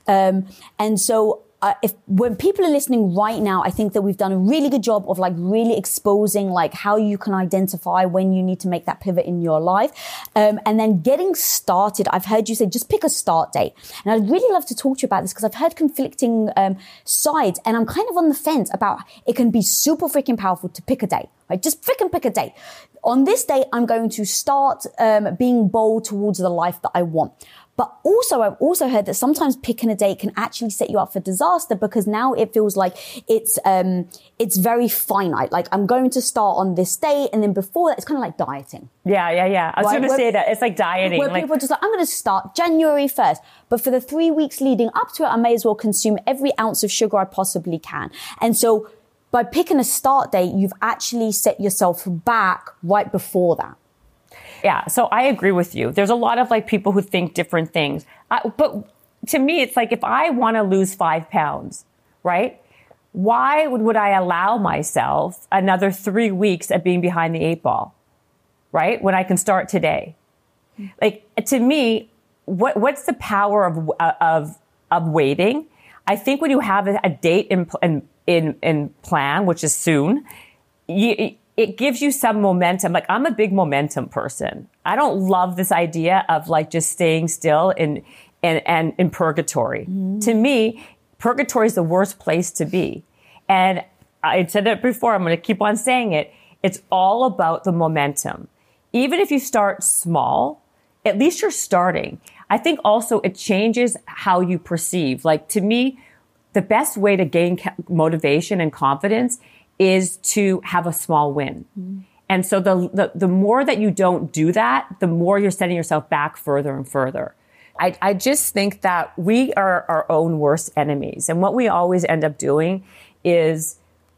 Um, and so uh, if when people are listening right now, I think that we've done a really good job of like really exposing like how you can identify when you need to make that pivot in your life, um, and then getting started. I've heard you say just pick a start date, and I'd really love to talk to you about this because I've heard conflicting um, sides, and I'm kind of on the fence about it can be super freaking powerful to pick a date. Right, just freaking pick a date. On this day, I'm going to start um, being bold towards the life that I want. But also, I've also heard that sometimes picking a date can actually set you up for disaster because now it feels like it's, um, it's very finite. Like I'm going to start on this date. And then before that, it's kind of like dieting. Yeah, yeah, yeah. I was right? going to say that. It's like dieting. Where like- people are just like, I'm going to start January 1st. But for the three weeks leading up to it, I may as well consume every ounce of sugar I possibly can. And so by picking a start date, you've actually set yourself back right before that. Yeah, so I agree with you. There's a lot of like people who think different things. Uh, but to me, it's like if I want to lose five pounds, right? Why would, would I allow myself another three weeks of being behind the eight ball, right? When I can start today. Like to me, what, what's the power of, of, of waiting? I think when you have a, date in, in, in, in plan, which is soon, you, it gives you some momentum. Like I'm a big momentum person. I don't love this idea of like just staying still in, in, and in purgatory. Mm. To me, purgatory is the worst place to be. And I said it before. I'm going to keep on saying it. It's all about the momentum. Even if you start small, at least you're starting. I think also it changes how you perceive. Like to me, the best way to gain motivation and confidence is to have a small win. Mm. And so the, the, the more that you don't do that, the more you're setting yourself back further and further. I, I just think that we are our own worst enemies. And what we always end up doing is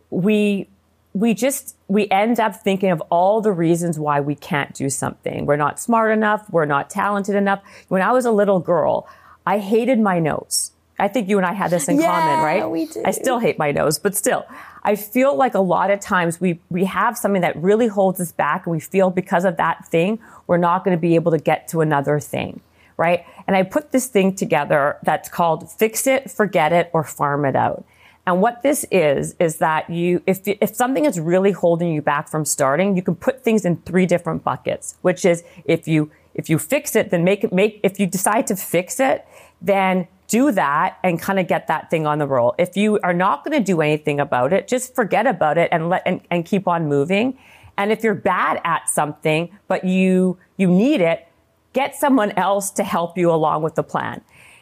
we, we just, we end up thinking of all the reasons why we can't do something. We're not smart enough. We're not talented enough. When I was a little girl, I hated my nose. I think you and I had this in yeah, common, right? We do. I still hate my nose, but still, I feel like a lot of times we, we have something that really holds us back and we feel because of that thing, we're not going to be able to get to another thing, right? And I put this thing together that's called fix it, forget it, or farm it out. And what this is, is that you, if, if something is really holding you back from starting, you can put things in three different buckets, which is if you, if you fix it, then make it, make, if you decide to fix it, then do that and kind of get that thing on the roll. If you are not going to do anything about it, just forget about it and let and, and keep on moving. And if you're bad at something, but you you need it, get someone else to help you along with the plan.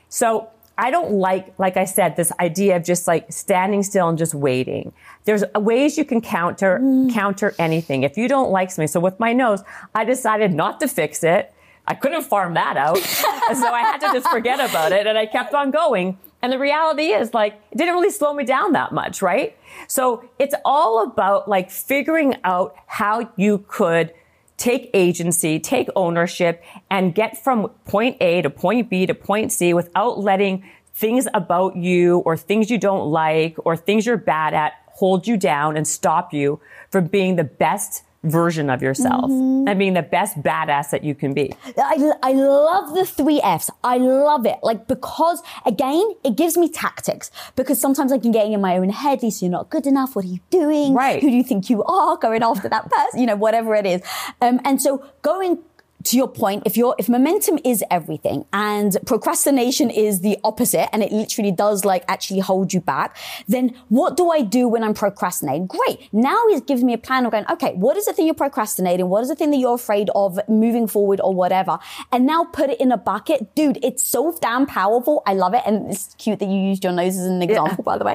So I don't like, like I said, this idea of just like standing still and just waiting. There's ways you can counter, mm. counter anything. If you don't like something, so with my nose, I decided not to fix it. I couldn't farm that out. so I had to just forget about it and I kept on going. And the reality is like, it didn't really slow me down that much, right? So it's all about like figuring out how you could take agency, take ownership and get from point A to point B to point C without letting things about you or things you don't like or things you're bad at hold you down and stop you from being the best version of yourself mm-hmm. and being the best badass that you can be. I, I love the three F's. I love it. Like, because again, it gives me tactics because sometimes I can get in my own head, Lisa, you're not good enough. What are you doing? Right. Who do you think you are going after that person? You know, whatever it is. Um, and so going to your point, if your if momentum is everything and procrastination is the opposite and it literally does like actually hold you back, then what do I do when I'm procrastinating? Great. Now it gives me a plan of going, okay, what is the thing you're procrastinating? What is the thing that you're afraid of moving forward or whatever? And now put it in a bucket. Dude, it's so damn powerful. I love it. And it's cute that you used your nose as an example, yeah. by the way.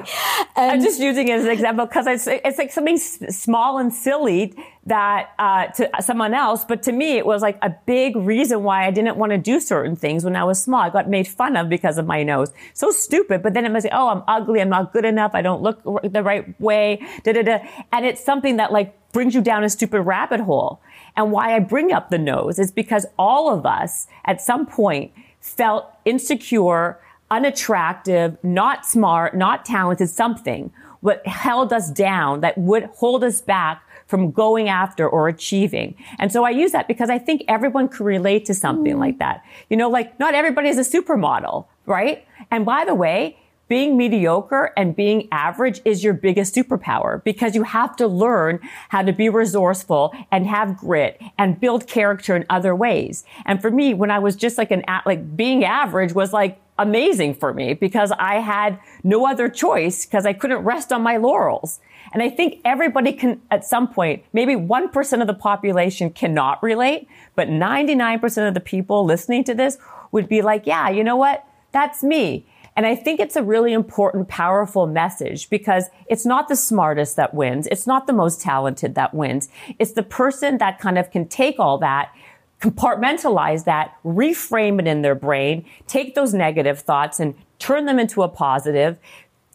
Um, I'm just using it as an example because it's, it's like something small and silly that uh, to someone else, but to me, it was like a big reason why I didn't want to do certain things when I was small. I got made fun of because of my nose. So stupid. But then it must say, oh, I'm ugly. I'm not good enough. I don't look the right way. Da da da. And it's something that like brings you down a stupid rabbit hole. And why I bring up the nose is because all of us at some point felt insecure, unattractive, not smart, not talented, something what held us down that would hold us back from going after or achieving. And so I use that because I think everyone can relate to something mm. like that. You know, like not everybody is a supermodel, right? And by the way, being mediocre and being average is your biggest superpower because you have to learn how to be resourceful and have grit and build character in other ways. And for me, when I was just like an, like being average was like amazing for me because I had no other choice because I couldn't rest on my laurels. And I think everybody can, at some point, maybe 1% of the population cannot relate, but 99% of the people listening to this would be like, yeah, you know what? That's me. And I think it's a really important, powerful message because it's not the smartest that wins. It's not the most talented that wins. It's the person that kind of can take all that compartmentalize that, reframe it in their brain, take those negative thoughts and turn them into a positive,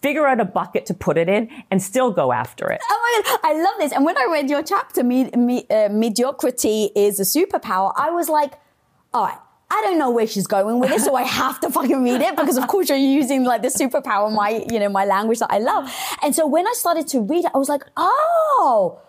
figure out a bucket to put it in, and still go after it. Oh my God, I love this. And when I read your chapter, uh, Mediocrity is a Superpower, I was like, all right. I don't know where she's going with it, so I have to fucking read it because of course you're using like the superpower, my, you know, my language that I love. And so when I started to read it, I was like, oh,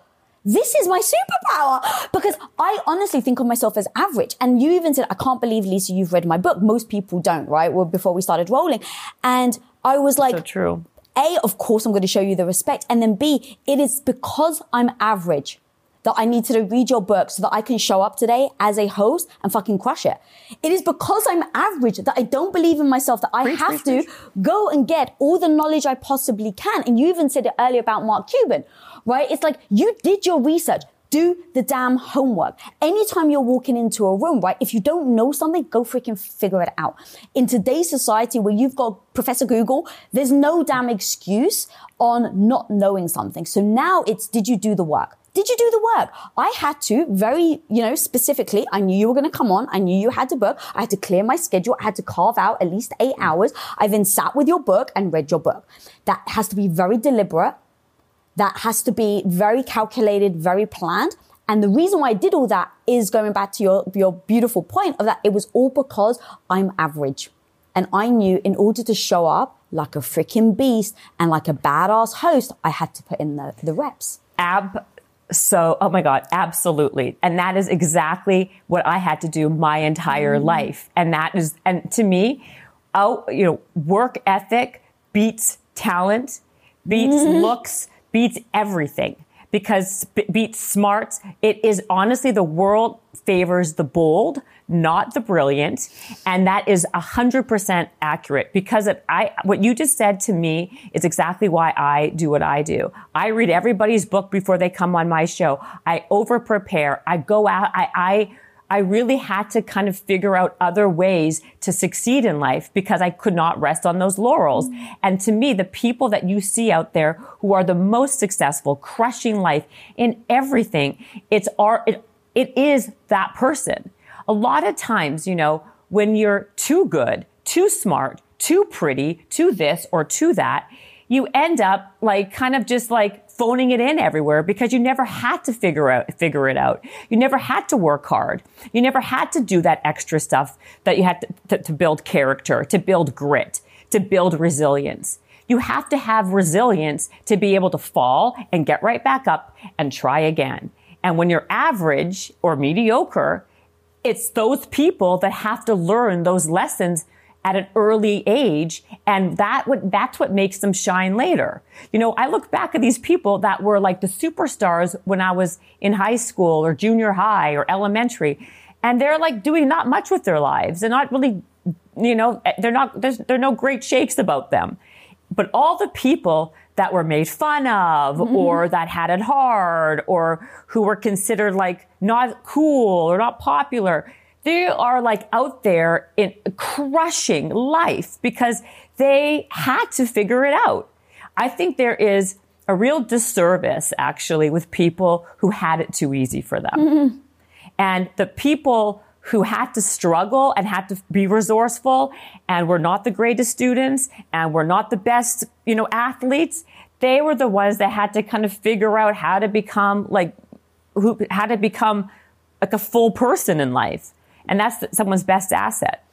this is my superpower because I honestly think of myself as average. And you even said, I can't believe, Lisa, you've read my book. Most people don't, right? Well, before we started rolling. And I was like, so true. A, of course, I'm going to show you the respect. And then B, it is because I'm average that I need to read your book so that I can show up today as a host and fucking crush it. It is because I'm average that I don't believe in myself that I preach, have preach, to preach. go and get all the knowledge I possibly can. And you even said it earlier about Mark Cuban, right? It's like you did your research do the damn homework. Anytime you're walking into a room, right? If you don't know something, go freaking figure it out. In today's society where you've got Professor Google, there's no damn excuse on not knowing something. So now it's, did you do the work? Did you do the work? I had to very, you know, specifically, I knew you were going to come on. I knew you had to book. I had to clear my schedule. I had to carve out at least eight hours. I then sat with your book and read your book. That has to be very deliberate that has to be very calculated, very planned. And the reason why I did all that is going back to your, your beautiful point of that it was all because I'm average. And I knew in order to show up like a freaking beast and like a badass host, I had to put in the, the reps. Ab so, oh my God, absolutely. And that is exactly what I had to do my entire mm. life. And that is, and to me, oh, you know, work ethic beats talent, beats mm-hmm. looks, beats everything because beats smart. It is honestly the world favors the bold, not the brilliant. And that is a hundred percent accurate because I, what you just said to me is exactly why I do what I do. I read everybody's book before they come on my show. I over prepare. I go out. I, I, I really had to kind of figure out other ways to succeed in life because I could not rest on those laurels. Mm-hmm. And to me, the people that you see out there who are the most successful, crushing life in everything, it's our, it, it is that person. A lot of times, you know, when you're too good, too smart, too pretty, too this or too that, you end up like kind of just like phoning it in everywhere because you never had to figure out figure it out. You never had to work hard. You never had to do that extra stuff that you had to, to, to build character, to build grit, to build resilience. You have to have resilience to be able to fall and get right back up and try again. And when you're average or mediocre, it's those people that have to learn those lessons at an early age. And that what, that's what makes them shine later. You know, I look back at these people that were like the superstars when I was in high school or junior high or elementary. And they're like doing not much with their lives. They're not really, you know, they're not, there's, there are no great shakes about them. But all the people that were made fun of mm-hmm. or that had it hard or who were considered like not cool or not popular, they are like out there in crushing life because they had to figure it out. I think there is a real disservice actually with people who had it too easy for them. Mm-hmm. And the people who had to struggle and had to be resourceful and were not the greatest students and were not the best, you know, athletes, they were the ones that had to kind of figure out how to become like who how to become like a full person in life. And that's someone's best asset.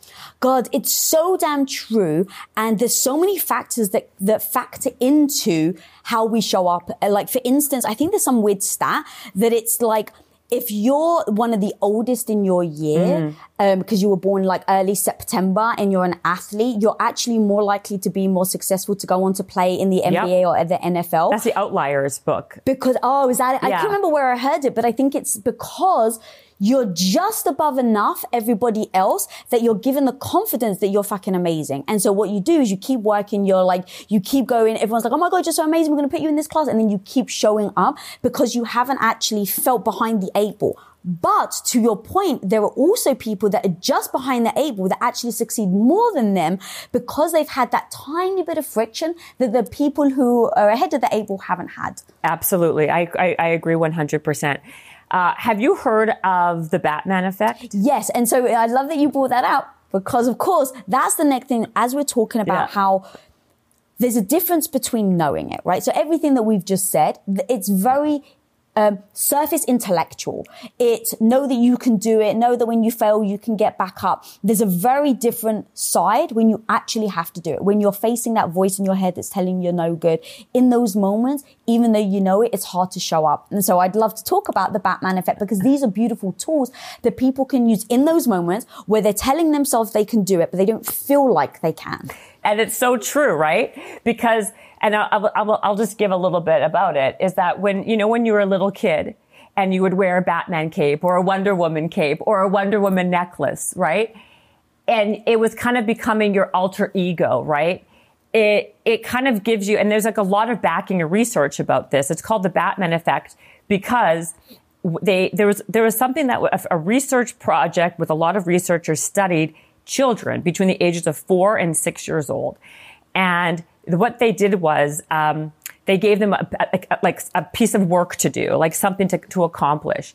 God, it's so damn true. And there's so many factors that, that factor into how we show up. Like, for instance, I think there's some weird stat that it's like, if you're one of the oldest in your year, because mm. um, you were born like early September and you're an athlete, you're actually more likely to be more successful to go on to play in the NBA yep. or the NFL. That's the Outliers book. Because, oh, is that, yeah. I can't remember where I heard it, but I think it's because you're just above enough everybody else that you're given the confidence that you're fucking amazing. And so what you do is you keep working, you're like, you keep going, everyone's like, oh my God, you're so amazing, we're gonna put you in this class. And then you keep showing up because you haven't actually felt behind the eight ball. But to your point, there are also people that are just behind the eight ball that actually succeed more than them because they've had that tiny bit of friction that the people who are ahead of the eight ball haven't had. Absolutely. I, I, I agree 100%. Uh, have you heard of the Batman effect? Yes. And so I love that you brought that out because, of course, that's the next thing as we're talking about yeah. how there's a difference between knowing it, right? So everything that we've just said, it's very um, surface intellectual. It know that you can do it. Know that when you fail, you can get back up. There's a very different side when you actually have to do it. When you're facing that voice in your head that's telling you you're no good. In those moments, even though you know it, it's hard to show up. And so I'd love to talk about the Batman effect because these are beautiful tools that people can use in those moments where they're telling themselves they can do it, but they don't feel like they can. And it's so true, right? Because and I'll, I'll, I'll just give a little bit about it is that when, you know, when you were a little kid and you would wear a Batman cape or a Wonder Woman cape or a Wonder Woman necklace, right? And it was kind of becoming your alter ego, right? It, it kind of gives you, and there's like a lot of backing and research about this. It's called the Batman effect because they, there was, there was something that a research project with a lot of researchers studied children between the ages of four and six years old. And what they did was um, they gave them a, a, like a piece of work to do, like something to, to accomplish.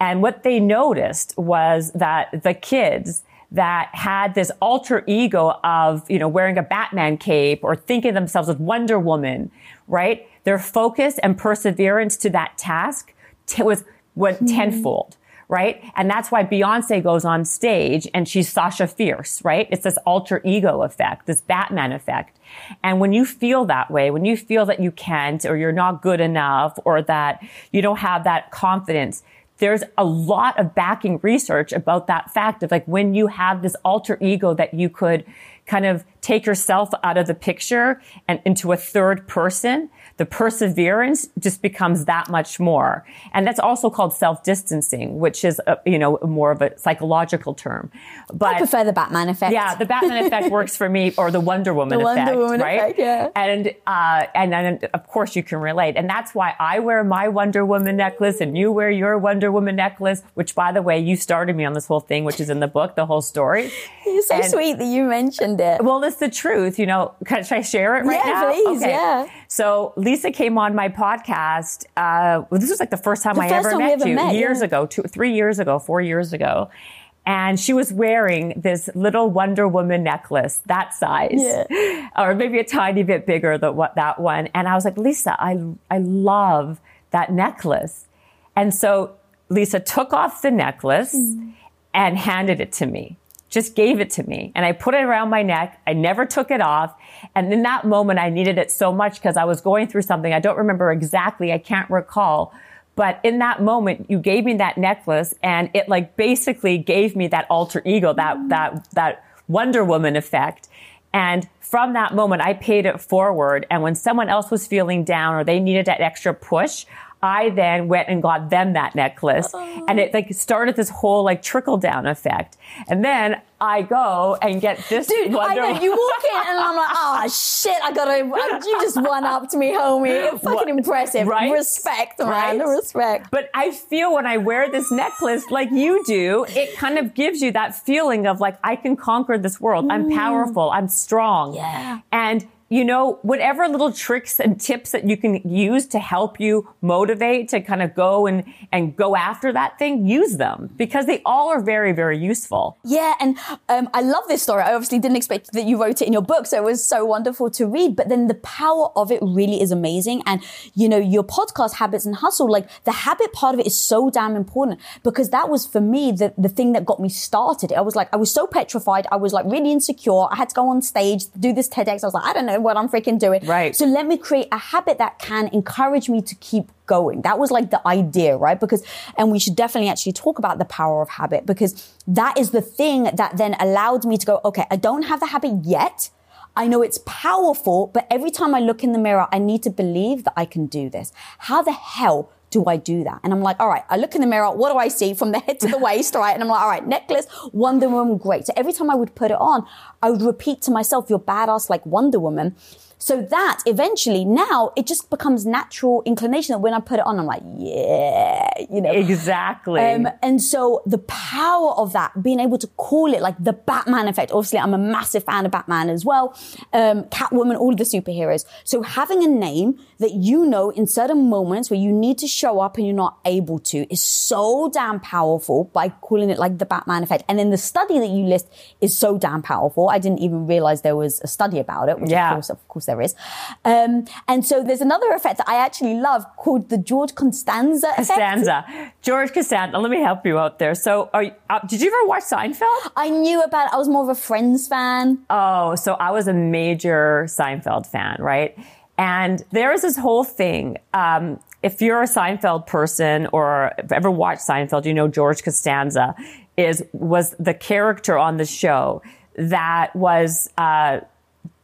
And what they noticed was that the kids that had this alter ego of, you know, wearing a Batman cape or thinking themselves as Wonder Woman, right? Their focus and perseverance to that task t- was went mm-hmm. tenfold right? And that's why Beyonce goes on stage and she's Sasha Fierce, right? It's this alter ego effect, this Batman effect. And when you feel that way, when you feel that you can't or you're not good enough or that you don't have that confidence, there's a lot of backing research about that fact of like when you have this alter ego that you could kind of take yourself out of the picture and into a third person, the perseverance just becomes that much more. And that's also called self-distancing, which is, a, you know, more of a psychological term. But I prefer the Batman effect. Yeah, the Batman effect *laughs* works for me, or the Wonder Woman the effect, Wonder Woman right? Effect, yeah. And, uh, and and of course you can relate, and that's why I wear my Wonder Woman necklace, and you wear your Wonder Woman necklace. Which, by the way, you started me on this whole thing, which is in the book, the whole story. It's so And- sweet that you mentioned it. Well, it's the truth. You know, can, should I share it right Yeah, now? please, yeah. So Lisa came on my podcast. Uh, well, this was like the first time The I first ever time met ever you met, years yeah. ago, two, three years ago, four years ago. And she was wearing this little Wonder Woman necklace, that size, Yeah. *laughs* or maybe a tiny bit bigger than what that one. And I was like, Lisa, I, I love that necklace. And so Lisa took off the necklace and handed it to me. Just gave it to me. And I put it around my neck. I never took it off. And in that moment, I needed it so much because I was going through something. I don't remember exactly. I can't recall. But in that moment, you gave me that necklace and it like basically gave me that alter ego, that, that, that Wonder Woman effect. And from that moment, I paid it forward. And when someone else was feeling down or they needed that extra push, I then went and got them that necklace and it like started this whole like trickle down effect. And then I go and get this Dude, I Wonder know, you walk in and I'm like, oh shit, I gotta, you just one up to me, homie. *laughs* Fucking What- impressive. right? Respect, man. Right? Respect. But I feel when I wear this necklace like you do, it kind of gives you that feeling of like, I can conquer this world. I'm mm. powerful. I'm strong. Yeah. And you know, whatever little tricks and tips that you can use to help you motivate to kind of go and, and go after that thing, use them because they all are very, very useful. Yeah, and um, I love this story. I obviously didn't expect that you wrote it in your book, so it was so wonderful to read. But then the power of it really is amazing. And, you know, your podcast, Habits and Hustle, like the habit part of it is so damn important because that was for me the, the thing that got me started. I was like, I was so petrified. I was like really insecure. I had to go on stage, do this TEDx. I was like, I don't know what I'm freaking doing. Right. So let me create a habit that can encourage me to keep going. That was like the idea, right? Because, and we should definitely actually talk about the power of habit because that is the thing that then allowed me to go, okay, I don't have the habit yet. I know it's powerful, but every time I look in the mirror, I need to believe that I can do this. How the hell do I do that? And I'm like, all right, I look in the mirror. What do I see from the head to the *laughs* waist? Right. And I'm like, all right, necklace, Wonder Woman, great. So every time I would put it on, I would repeat to myself, you're badass like Wonder Woman. So that eventually now it just becomes natural inclination that when I put it on, I'm like, yeah, you know. Exactly. Um, and so the power of that, being able to call it like the Batman effect. Obviously, I'm a massive fan of Batman as well. Um, Catwoman, all of the superheroes. So having a name that you know in certain moments where you need to show up and you're not able to is so damn powerful by calling it like the Batman effect. And then the study that you list is so damn powerful. I didn't even realize there was a study about it, which Yeah. of course, of course there is. Um, and so there's another effect that I actually love called the George Constanza effect. Costanza. George Costanza. Let me help you out there. So, are you, uh, did you ever watch Seinfeld? I knew about it. I was more of a Friends fan. Oh, so I was a major Seinfeld fan, right? And there is this whole thing. Um, if you're a Seinfeld person or have ever watched Seinfeld, you know George Costanza is was the character on the show that was uh,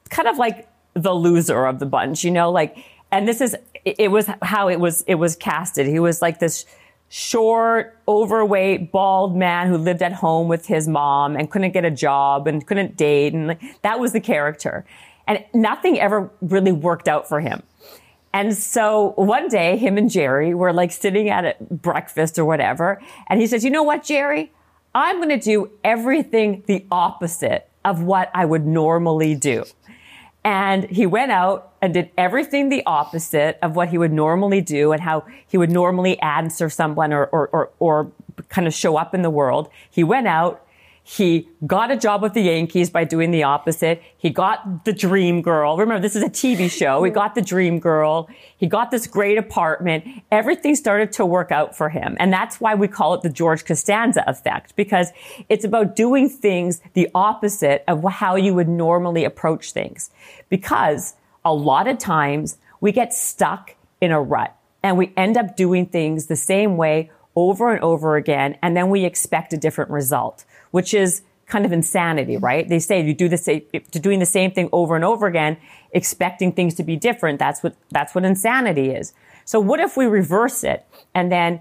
kind of like the loser of the bunch, you know, like, and this is, it was how it was, it was casted. He was like this short, overweight, bald man who lived at home with his mom and couldn't get a job and couldn't date. And like, that was the character. And nothing ever really worked out for him. And so one day, him and Jerry were like sitting at a breakfast or whatever. And he says, you know what, Jerry? I'm going to do everything the opposite of what I would normally do. And he went out and did everything the opposite of what he would normally do and how he would normally answer someone or, or, or, or kind of show up in the world. He went out. He got a job with the Yankees by doing the opposite. He got the dream girl. Remember, this is a TV show. He got the dream girl. He got this great apartment. Everything started to work out for him. And that's why we call it the George Costanza effect, because it's about doing things the opposite of how you would normally approach things. Because a lot of times we get stuck in a rut and we end up doing things the same way over and over again. And then we expect a different result, which is kind of insanity, right? They say you do the same, doing the same thing over and over again, expecting things to be different. That's what, that's what insanity is. So what if we reverse it and then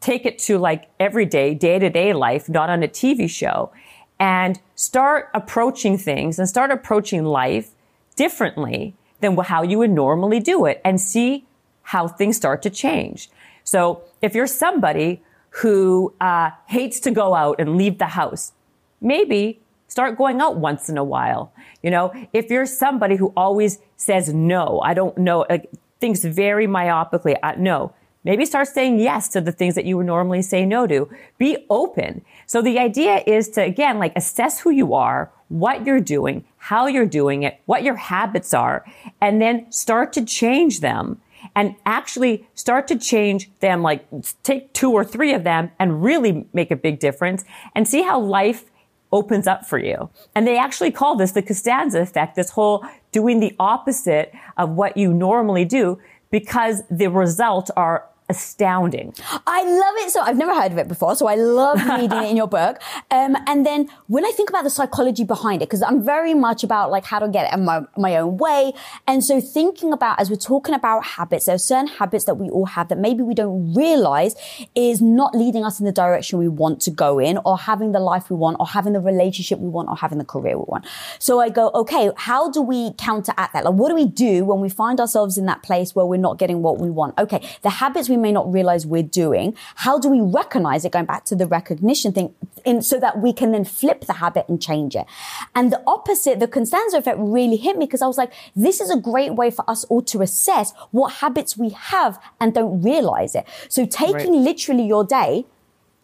take it to like everyday, day to day life, not on a TV show and start approaching things and start approaching life differently than how you would normally do it and see how things start to change. So if you're somebody who uh, hates to go out and leave the house, maybe start going out once in a while. You know, if you're somebody who always says no, I don't know, like, thinks very myopically, uh, no, maybe start saying yes to the things that you would normally say no to. Be open. So the idea is to, again, like assess who you are, what you're doing, how you're doing it, what your habits are, and then start to change them and actually start to change them, like take two or three of them and really make a big difference and see how life opens up for you. And they actually call this the Costanza effect, this whole doing the opposite of what you normally do because the results are astounding. I love it. So I've never heard of it before. So I love reading it in your book. *laughs* Um, and then when I think about the psychology behind it, because I'm very much about like how to get it in my, my own way. And so thinking about, as we're talking about habits, there are certain habits that we all have that maybe we don't realize is not leading us in the direction we want to go in or having the life we want or having the relationship we want or having the career we want. So I go, okay, how do we counteract that? Like, what do we do when we find ourselves in that place where we're not getting what we want? Okay. The habits we we may not realize we're doing. How do we recognize it? Going back to the recognition thing, in, so that we can then flip the habit and change it. And the opposite, the Constanza effect really hit me because I was like, this is a great way for us all to assess what habits we have and don't realize it. So taking right. literally your day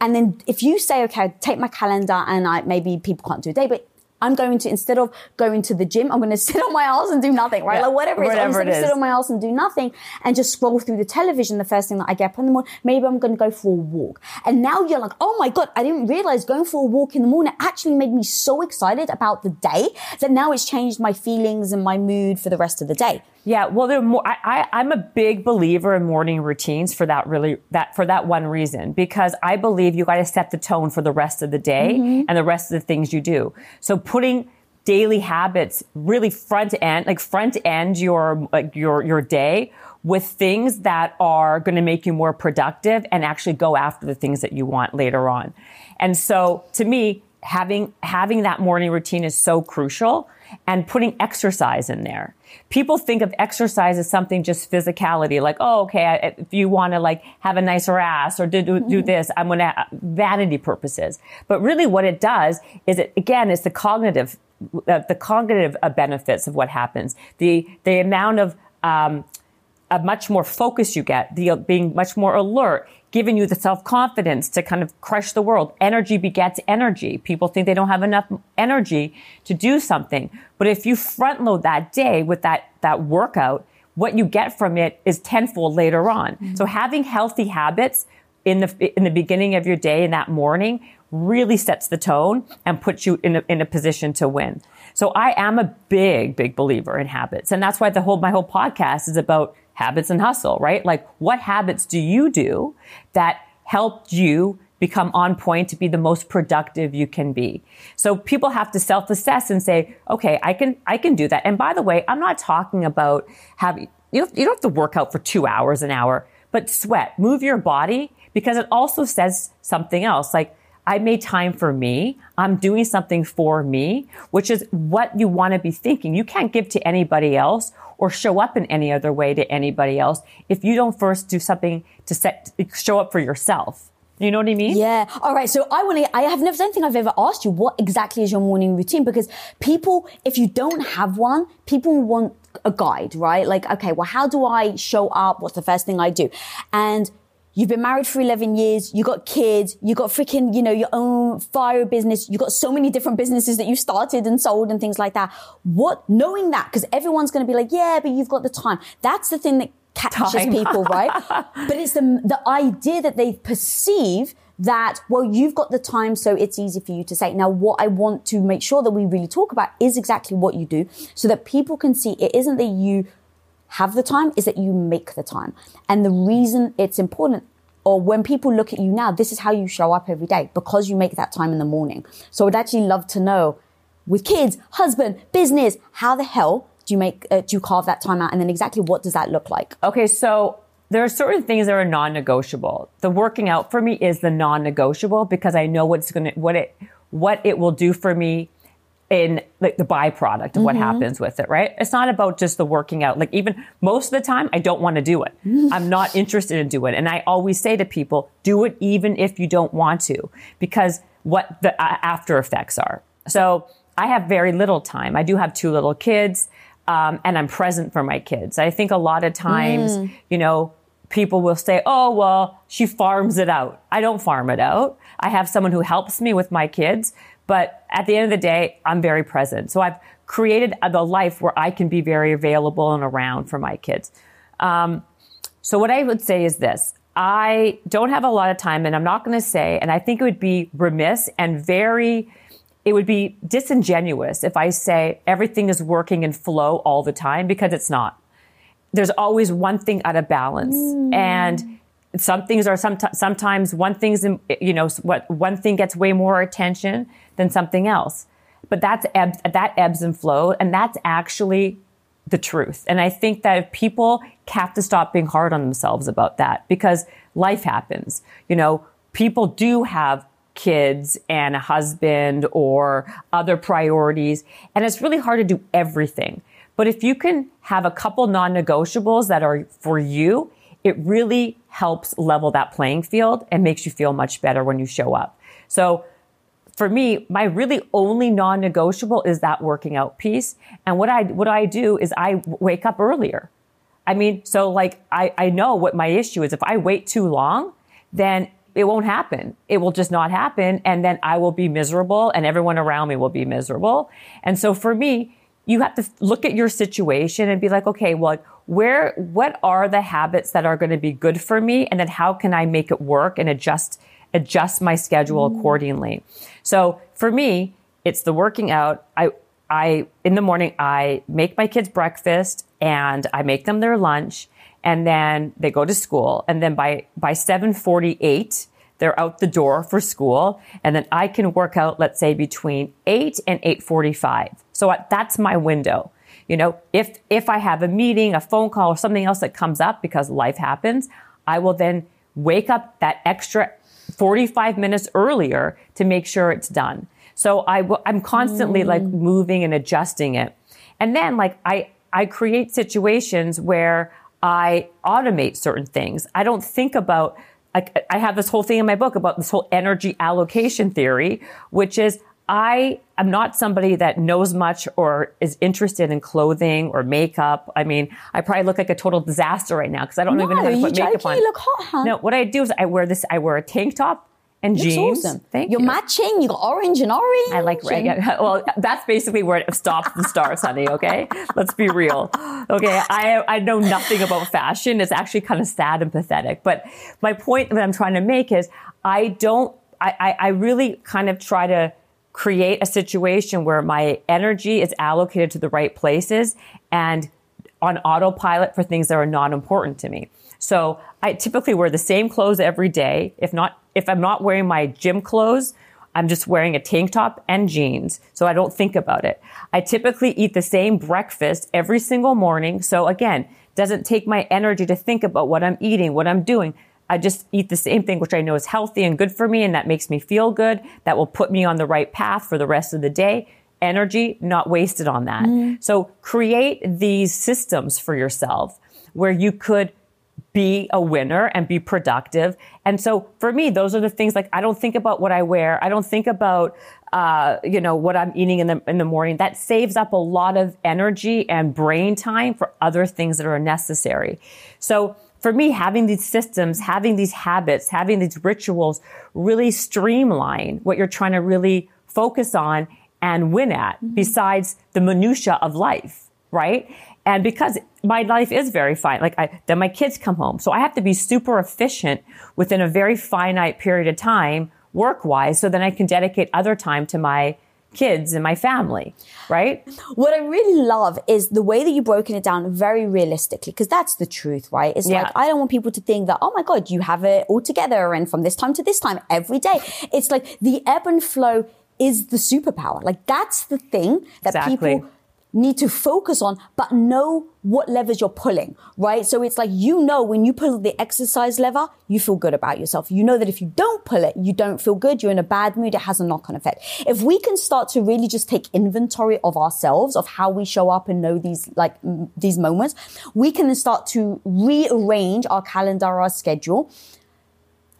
and then if you say, okay, I take my calendar and I, maybe people can't do a day, but I'm going to, instead of going to the gym, I'm going *laughs* to sit on my ass and do nothing, right? Yeah, like whatever, whatever it is. I'm going to sit on my ass and do nothing and just scroll through the television the first thing that I get up in the morning. Maybe I'm going to go for a walk. And now you're like, oh my God, I didn't realize going for a walk in the morning actually made me so excited about the day that now it's changed my feelings and my mood for the rest of the day. Yeah, well, there more. I, I, am a big believer in morning routines for that really that for that one reason because I believe you got to set the tone for the rest of the day mm-hmm. and the rest of the things you do. So putting daily habits really front end like front end your like your your day with things that are going to make you more productive and actually go after the things that you want later on. And so to me, having having that morning routine is so crucial and putting exercise in there people think of exercise as something just physicality, like, oh, okay, if you want to like have a nicer ass or do, do, do mm-hmm. this, I'm going to uh, vanity purposes. But really what it does is it, again, it's the cognitive, uh, the cognitive uh, benefits of what happens. The, the amount of, um, a much more focus you get, the being much more alert, giving you the self-confidence to kind of crush the world. Energy begets energy. People think they don't have enough energy to do something. But if you front load that day with that, that workout, what you get from it is tenfold later on. Mm-hmm. So having healthy habits in the, in the beginning of your day in that morning really sets the tone and puts you in a, in a position to win. So I am a big, big believer in habits. And that's why the whole, my whole podcast is about habits and hustle, right? Like what habits do you do that helped you become on point to be the most productive you can be. So people have to self-assess and say, okay, I can, I can do that. And by the way, I'm not talking about having, you don't, you don't have to work out for two hours an hour, but sweat, move your body because it also says something else. Like I made time for me. I'm doing something for me, which is what you want to be thinking. You can't give to anybody else or show up in any other way to anybody else if you don't first do something to set, show up for yourself. You know what I mean? Yeah. All right. So I want to, I have never, don't think I've ever asked you what exactly is your morning routine because people, if you don't have one, people want a guide, right? Like, okay, well, how do I show up? What's the first thing I do? And You've been married for 11 years. You got kids. You got freaking, you know, your own fire business. You got so many different businesses that you started and sold and things like that. What, knowing that, because everyone's going to be like, yeah, but you've got the time. That's the thing that catches time. people, right? *laughs* but it's the, the idea that they perceive that, well, you've got the time, so it's easy for you to say. Now, what I want to make sure that we really talk about is exactly what you do so that people can see it isn't that you have the time is that you make the time. And the reason it's important or when people look at you now, this is how you show up every day because you make that time in the morning. So I'd actually love to know with kids, husband, business, how the hell do you make, uh, do you carve that time out? And then exactly what does that look like? Okay. So there are certain things that are non-negotiable. The working out for me is the non-negotiable because I know what's going to, what it, what it will do for me in like the byproduct of mm-hmm. what happens with it, right? It's not about just the working out. Like even most of the time, I don't want to do it. *laughs* I'm not interested in doing it. And I always say to people, do it even if you don't want to, because what the uh, after effects are. So I have very little time. I do have two little kids, um, and I'm present for my kids. I think a lot of times, mm. you know, people will say, oh, well, she farms it out. I don't farm it out. I have someone who helps me with my kids, but at the end of the day, I'm very present. So I've created the life where I can be very available and around for my kids. Um, so what I would say is this. I don't have a lot of time and I'm not going to say, and I think it would be remiss and very, it would be disingenuous if I say everything is working in flow all the time because it's not. There's always one thing out of balance. Mm. And some things are sometimes, sometimes one thing's, you know, what one thing gets way more attention than something else. But that's ebbs, that ebbs and flows. And that's actually the truth. And I think that if people have to stop being hard on themselves about that because life happens. You know, people do have kids and a husband or other priorities. And it's really hard to do everything. But if you can have a couple non-negotiables that are for you, it really helps level that playing field and makes you feel much better when you show up. So for me, my really only non-negotiable is that working out piece. And what I, what I do is I wake up earlier. I mean, so like I, I know what my issue is. If I wait too long, then it won't happen. It will just not happen. And then I will be miserable and everyone around me will be miserable. And so for me, you have to look at your situation and be like, okay, well, where, what are the habits that are going to be good for me? And then how can I make it work and adjust, adjust my schedule mm. accordingly? So for me, it's the working out. I, I, in the morning, I make my kids breakfast and I make them their lunch and then they go to school. And then by, by 748, they're out the door for school. And then I can work out, let's say between 8 and 845. So that's my window. You know, if, if I have a meeting, a phone call or something else that comes up because life happens, I will then wake up that extra 45 minutes earlier to make sure it's done. So I w- I'm constantly mm. like moving and adjusting it. And then like I, I create situations where I automate certain things. I don't think about I, I have this whole thing in my book about this whole energy allocation theory, which is I am not somebody that knows much or is interested in clothing or makeup. I mean, I probably look like a total disaster right now because I don't no, even know how to put makeup on. You look hot, huh? No, what I do is I wear this. I wear a tank top and Looks jeans. Awesome. Thank You're you. matching. You got orange and orange. I like red. *laughs* Well, that's basically where it stops the stars, honey. Okay, let's be real. Okay, I I know nothing about fashion. It's actually kind of sad and pathetic. But my point that I'm trying to make is I don't. I, I, I really kind of try to create a situation where my energy is allocated to the right places and on autopilot for things that are not important to me. So I typically wear the same clothes every day. If not, if I'm not wearing my gym clothes, I'm just wearing a tank top and jeans. So I don't think about it. I typically eat the same breakfast every single morning. So again, doesn't take my energy to think about what I'm eating, what I'm doing. I just eat the same thing, which I know is healthy and good for me. And that makes me feel good. That will put me on the right path for the rest of the day. Energy not wasted on that. Mm. So create these systems for yourself where you could be a winner and be productive. And so for me, those are the things like I don't think about what I wear. I don't think about uh, you know what I'm eating in the in the morning. That saves up a lot of energy and brain time for other things that are necessary. So for me, having these systems, having these habits, having these rituals really streamline what you're trying to really focus on and win at mm-hmm. besides the minutia of life, right? And because my life is very fine, like I, then my kids come home. So I have to be super efficient within a very finite period of time work wise. So then I can dedicate other time to my kids and my family, right? What I really love is the way that you've broken it down very realistically, because that's the truth, right? It's Yeah. like, I don't want people to think that, oh my God, you have it all together and from this time to this time every day. It's like the ebb and flow is the superpower. Like that's the thing that Exactly. people need to focus on, but know what levers you're pulling, right? So it's like, you know, when you pull the exercise lever, you feel good about yourself. You know that if you don't pull it, you don't feel good. You're in a bad mood. It has a knock on effect. If we can start to really just take inventory of ourselves, of how we show up and know these, like, these moments, we can start to rearrange our calendar, our schedule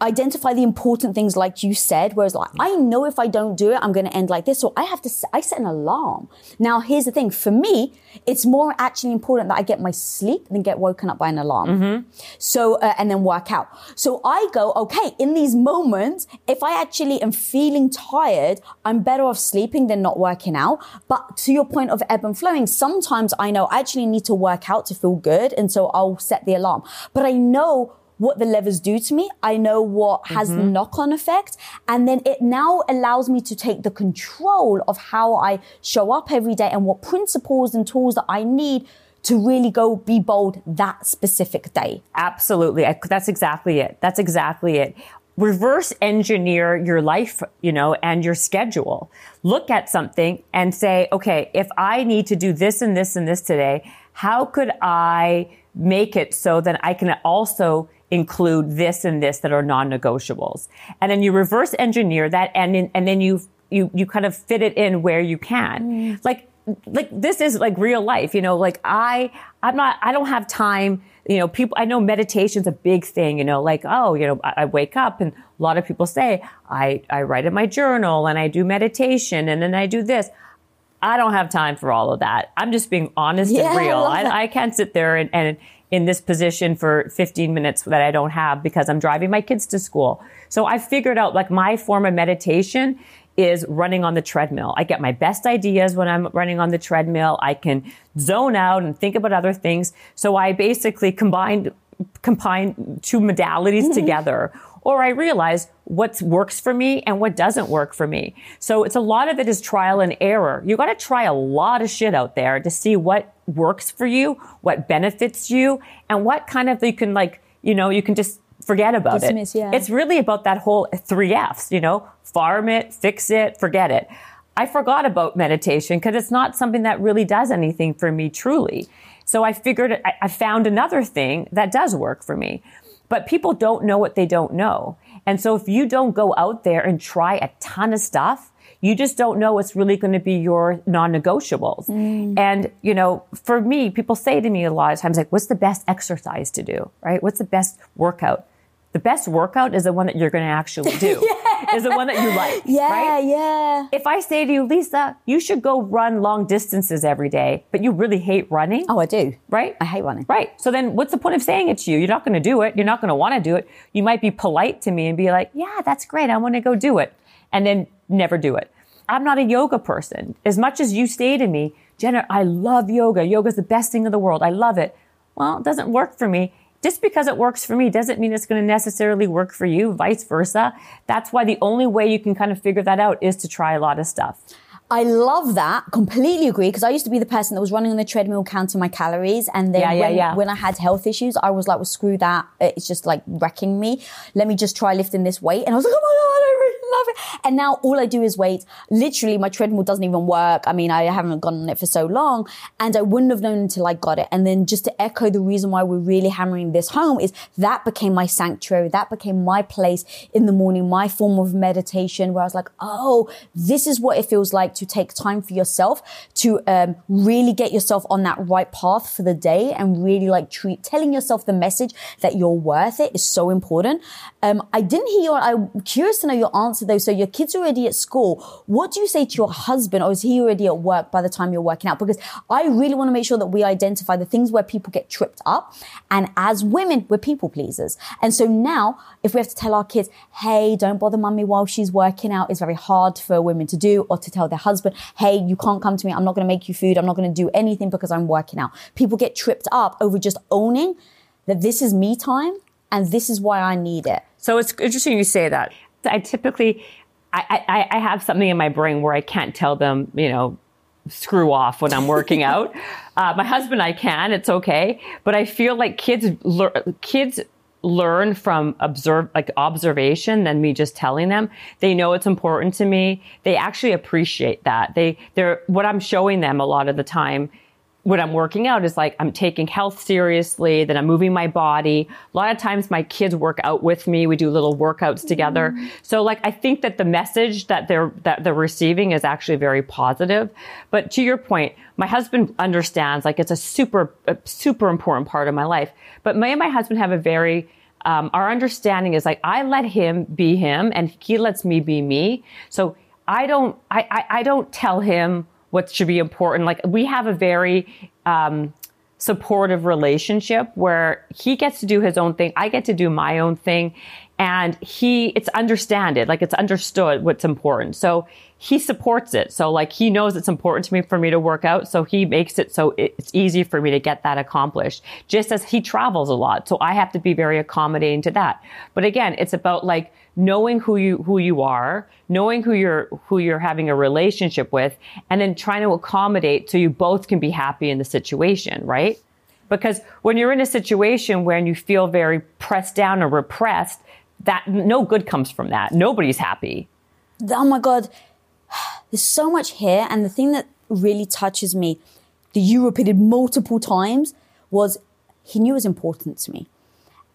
identify the important things like you said whereas like i know if i don't do it i'm going to end like this. So i have to i set an alarm. Now here's the thing. For me it's more actually important that i get my sleep than get woken up by an alarm. So uh, and then work out. So i go okay in these moments if i actually am feeling tired i'm better off sleeping than not working out. But to your point of ebb and flowing sometimes i know i actually need to work out to feel good and so i'll set the alarm. But i know what the levers do to me. I know what has the mm-hmm. knock on effect. And then it now allows me to take the control of how I show up every day and what principles and tools that I need to really go be bold that specific day. Absolutely. I, that's exactly it. That's exactly it. Reverse engineer your life, you know, and your schedule. Look at something and say, okay, if I need to do this and this and this today, how could I make it so that I can also include this and this that are non-negotiables? And then you reverse engineer that and, then- and then you, you, you kind of fit it in where you can. Mm-hmm. Like, like this is like real life, you know, like I, I'm not, I don't have time, you know, people, I know meditation's a big thing, you know, like, oh, you know, I, I wake up and a lot of people say, I, I write in my journal and I do meditation and then I do this. I don't have time for all of that. I'm just being honest Yeah, and real. that. I, I can't sit there and, and in this position for 15 minutes that I don't have because I'm driving my kids to school. So I figured out like my form of meditation is running on the treadmill. I get my best ideas when I'm running on the treadmill. I can zone out and think about other things. So I basically combined combine two modalities mm-hmm. together or I realize what works for me and what doesn't work for me. So it's a lot of it is trial and error. You got to try a lot of shit out there to see what works for you, what benefits you, and what kind of you can like, you know, you can just forget about Dismiss, it. yeah. It's really about that whole three F's, you know, farm it, fix it, forget it. I forgot about meditation because it's not something that really does anything for me truly. So I figured I, I found another thing that does work for me. But people don't know what they don't know. And so if you don't go out there and try a ton of stuff, you just don't know what's really going to be your non-negotiables. Mm. And, you know, for me, people say to me a lot of times, like, what's the best exercise to do? Right? What's the best workout? The best workout is the one that you're going to actually do. *laughs* Is the one that you like. Yeah, right? yeah. If I say to you, Lisa, you should go run long distances every day, but you really hate running. Oh, I do. Right? I hate running. Right. So then what's the point of saying it to you? You're not going to do it. You're not going to want to do it. You might be polite to me and be like, yeah, that's great. I want to go do it. And then never do it. I'm not a yoga person. As much as you say to me, Jenna, I love yoga. Yoga's the best thing in the world. I love it. Well, it doesn't work for me. Just because it works for me doesn't mean it's going to necessarily work for you, vice versa. That's why the only way you can kind of figure that out is to try a lot of stuff. I love that. Completely agree. Because I used to be the person that was running on the treadmill, counting my calories. And then Yeah, yeah, when, yeah. when I had health issues, I was like, well, screw that. It's just like wrecking me. Let me just try lifting this weight. And I was like, oh my God, I really love it. And now all I do is weight. Literally, my treadmill doesn't even work. I mean, I haven't gone on it for so long and I wouldn't have known until I got it. And then just to echo the reason why we're really hammering this home is that became my sanctuary. That became my place in the morning, my form of meditation where I was like, oh, this is what it feels like to take time for yourself, to um, really get yourself on that right path for the day and really like treat, telling yourself the message that you're worth it is so important. Um, I didn't hear your, I'm curious to know your answer though. So your kids are already at school. What do you say to your husband or is he already at work by the time you're working out? Because I really want to make sure that we identify the things where people get tripped up. And as women, we're people pleasers. And so now if we have to tell our kids, hey, don't bother mummy while she's working out, it's very hard for women to do or to tell their husband, hey, you can't come to me. I'm not going to make you food. I'm not going to do anything because I'm working out. People get tripped up over just owning that this is me time and this is why I need it. So it's interesting you say that. I typically, I, I, I have something in my brain where I can't tell them, you know, screw off when I'm working out. *laughs* Uh, my husband, I can, it's okay. But I feel like kids, kids learn from observe, like observation than me just telling them. They know it's important to me. They actually appreciate that. They, they're, what I'm showing them a lot of the time when I'm working out is like I'm taking health seriously, that I'm moving my body. A lot of times my kids work out with me. We do little workouts together. Mm. So like I think that the message that they're that they're receiving is actually very positive. But to your point, my husband understands like it's a super a super important part of my life. But me and my husband have a very um, our understanding is like I let him be him and he lets me be me. So I don't I, I, I don't tell him what should be important. Like we have a very um, supportive relationship where he gets to do his own thing, I get to do my own thing, and he it's understood, like it's understood what's important. So he supports it. So like he knows it's important to me for me to work out. So he makes it so it's easy for me to get that accomplished. Just as he travels a lot. So I have to be very accommodating to that. But again, it's about like knowing who you, who you are, knowing who you're, who you're having a relationship with, and then trying to accommodate so you both can be happy in the situation, right? Because when you're in a situation where you feel very pressed down or repressed, that no good comes from that. Nobody's happy. Oh my God *sighs* there's so much here. And the thing that really touches me, that you repeated multiple times, was he knew it was important to me.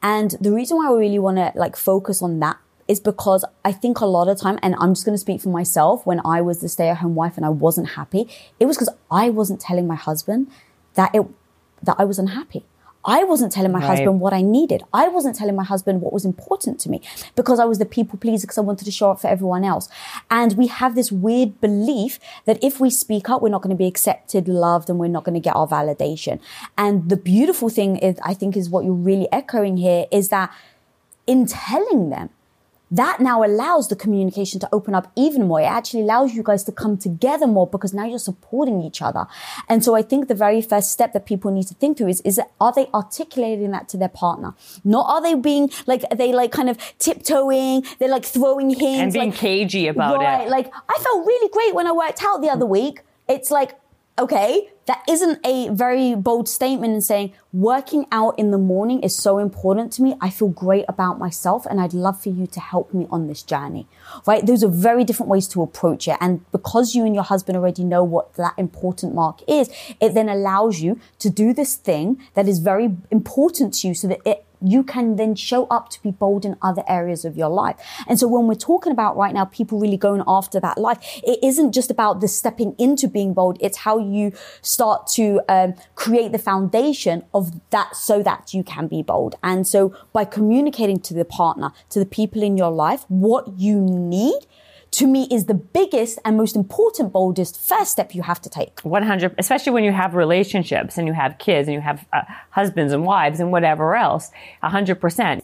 And the reason why I really want to like focus on that is because I think a lot of time, and I'm just going to speak for myself, when I was the stay at home wife and I wasn't happy, it was because I wasn't telling my husband that it, that I was unhappy. I wasn't telling my right. husband what I needed. I wasn't telling my husband what was important to me because I was the people pleaser because I wanted to show up for everyone else. And we have this weird belief that if we speak up, we're not going to be accepted, loved, and we're not going to get our validation. And the beautiful thing is, I think is what you're really echoing here is that in telling them, that now allows the communication to open up even more. It actually allows you guys to come together more because now you're supporting each other. And so I think the very first step that people need to think through is, is are they articulating that to their partner? Not are they being like, are they like kind of tiptoeing? They're like throwing hints. And being like, cagey about right, it. Like, I felt really great when I worked out the other week. It's like, okay, that isn't a very bold statement in saying working out in the morning is so important to me. I feel great about myself and I'd love for you to help me on this journey, right? Those are very different ways to approach it. And because you and your husband already know what that important mark is, it then allows you to do this thing that is very important to you so that it you can then show up to be bold in other areas of your life. And so when we're talking about right now, people really going after that life, it isn't just about the stepping into being bold. It's how you start to um, create the foundation of that so that you can be bold. And so by communicating to the partner, to the people in your life, what you need, to me is the biggest and most important, boldest first step you have to take. 100, especially when you have relationships and you have kids and you have uh, husbands and wives and whatever else, 100%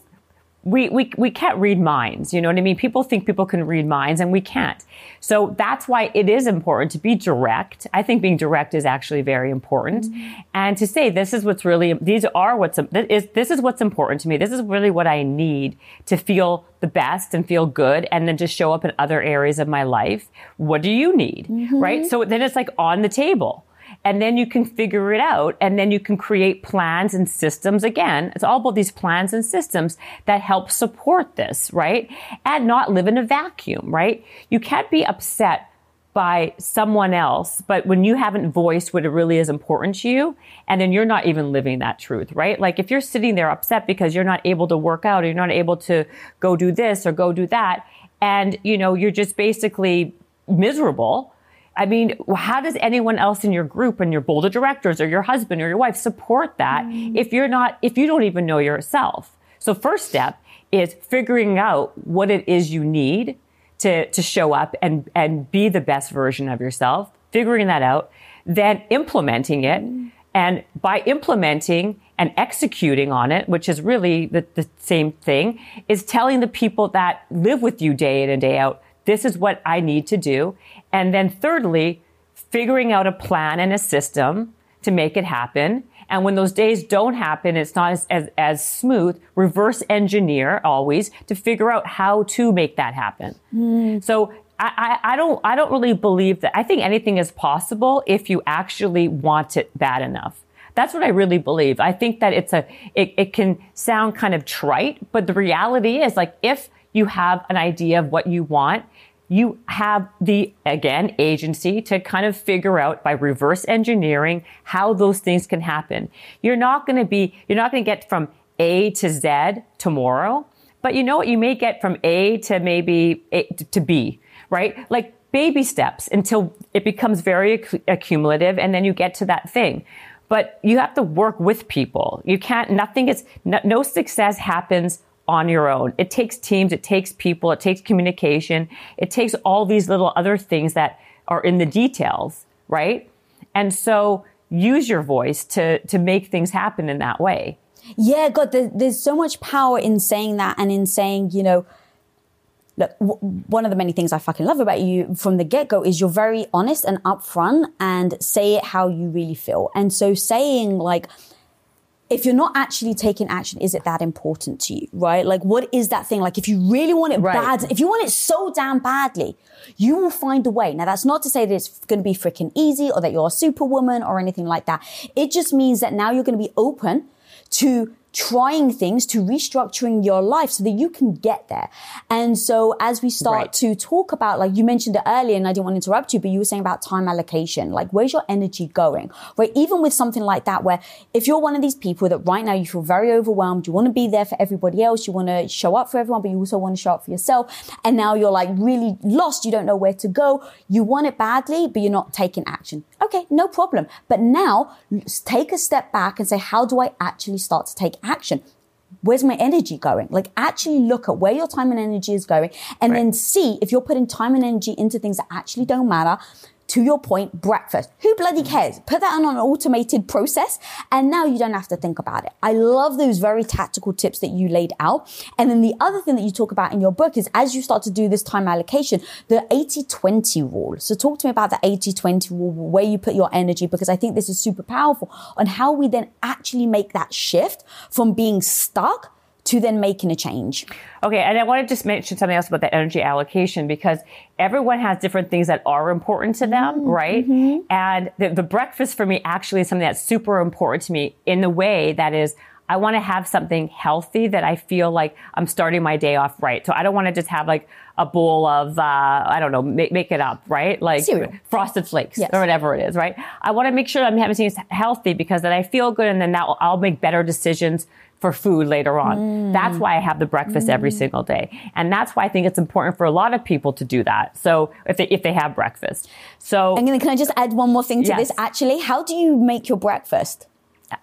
we, we, we can't read minds. You know what I mean? People think people can read minds and we can't. So that's why it is important to be direct. I think being direct is actually very important. Mm-hmm. And to say, this is what's really, these are what's, this is, this is what's important to me. This is really what I need to feel the best and feel good and then just show up in other areas of my life. What do you need? Mm-hmm. Right? So then it's like on the table and then you can figure it out and then you can create plans and systems again. It's all about these plans and systems that help support this right? And not live in a vacuum right? You can't be upset by someone else, but when you haven't voiced what it really is important to you, and then you're not even living that truth, right? Like if you're sitting there upset because you're not able to work out or you're not able to go do this or go do that, and you know, you're just basically miserable, I mean, how does anyone else in your group and your board of directors or your husband or your wife support that mm. if you're not, if you don't even know yourself? So first step is figuring out what it is you need to, to show up and, and be the best version of yourself, figuring that out, then implementing it. Mm. And by implementing and executing on it, which is really the, the same thing, is telling the people that live with you day in and day out, this is what I need to do. And then thirdly, figuring out a plan and a system to make it happen. And when those days don't happen, it's not as, as, as, smooth, reverse engineer always to figure out how to make that happen. Mm. So I, I, I don't I don't really believe that. I think anything is possible if you actually want it bad enough. That's what I really believe. I think that it's a it, it can sound kind of trite, but the reality is like if you have an idea of what you want, you have the again agency to kind of figure out by reverse engineering how those things can happen. You're not going to be you're not going to get from A to Z tomorrow, but you know what you may get from A to maybe A to B right? Like baby steps until it becomes very acc- accumulative and then you get to that thing. But you have to work with people. You can't, nothing is, no, no success happens on your own. It takes teams, it takes people, it takes communication, it takes all these little other things that are in the details, right? And so use your voice to, to make things happen in that way. Yeah, God, there, there's so much power in saying that and in saying, you know, look, w- one of the many things I fucking love about you from the get go is you're very honest and upfront and say it how you really feel. And so saying like, if you're not actually taking action, is it that important to you? Right? Like, what is that thing? Like, if you really want it right. bad, if you want it so damn badly, you will find a way. Now, that's not to say that it's going to be freaking easy or that you're a superwoman or anything like that. It just means that now you're going to be open to trying things to restructuring your life so that you can get there. And so as we start right. to talk about, like you mentioned it earlier, and I didn't want to interrupt you, but you were saying about time allocation, like where's your energy going? Right? Even with something like that, where if you're one of these people that right now you feel very overwhelmed, you want to be there for everybody else, you want to show up for everyone, but you also want to show up for yourself. And now you're like really lost. You don't know where to go. You want it badly, but you're not taking action. Okay, no problem. But now take a step back and say, how do I actually start to take action? Where's my energy going? Like actually look at where your time and energy is going and right. then see if you're putting time and energy into things that actually don't matter to your point, breakfast. Who bloody mm. cares? Put that on an automated process and now you don't have to think about it. I love those very tactical tips that you laid out. And then the other thing that you talk about in your book is as you start to do this time allocation, the 80-20 rule. So talk to me about the 80-20 rule, where you put your energy, because I think this is super powerful on how we then actually make that shift from being stuck to then making a change. Okay, and I want to just mention something else about the energy allocation because everyone has different things that are important to them, mm, right? Mm-hmm. And the, the breakfast for me actually is something that's super important to me in the way that is I want to have something healthy that I feel like I'm starting my day off right. So I don't want to just have like a bowl of, uh, I don't know, make, make it up, right? Like Cereal. frosted flakes yes. or whatever it is, right? I want to make sure I'm having things healthy because then I feel good and then that I'll make better decisions for food later on. Mm. That's why I have the breakfast mm. every single day. And that's why I think it's important for a lot of people to do that. So if they, if they have breakfast. So. And then can I just add one more thing to yes. this? Actually, how do you make your breakfast?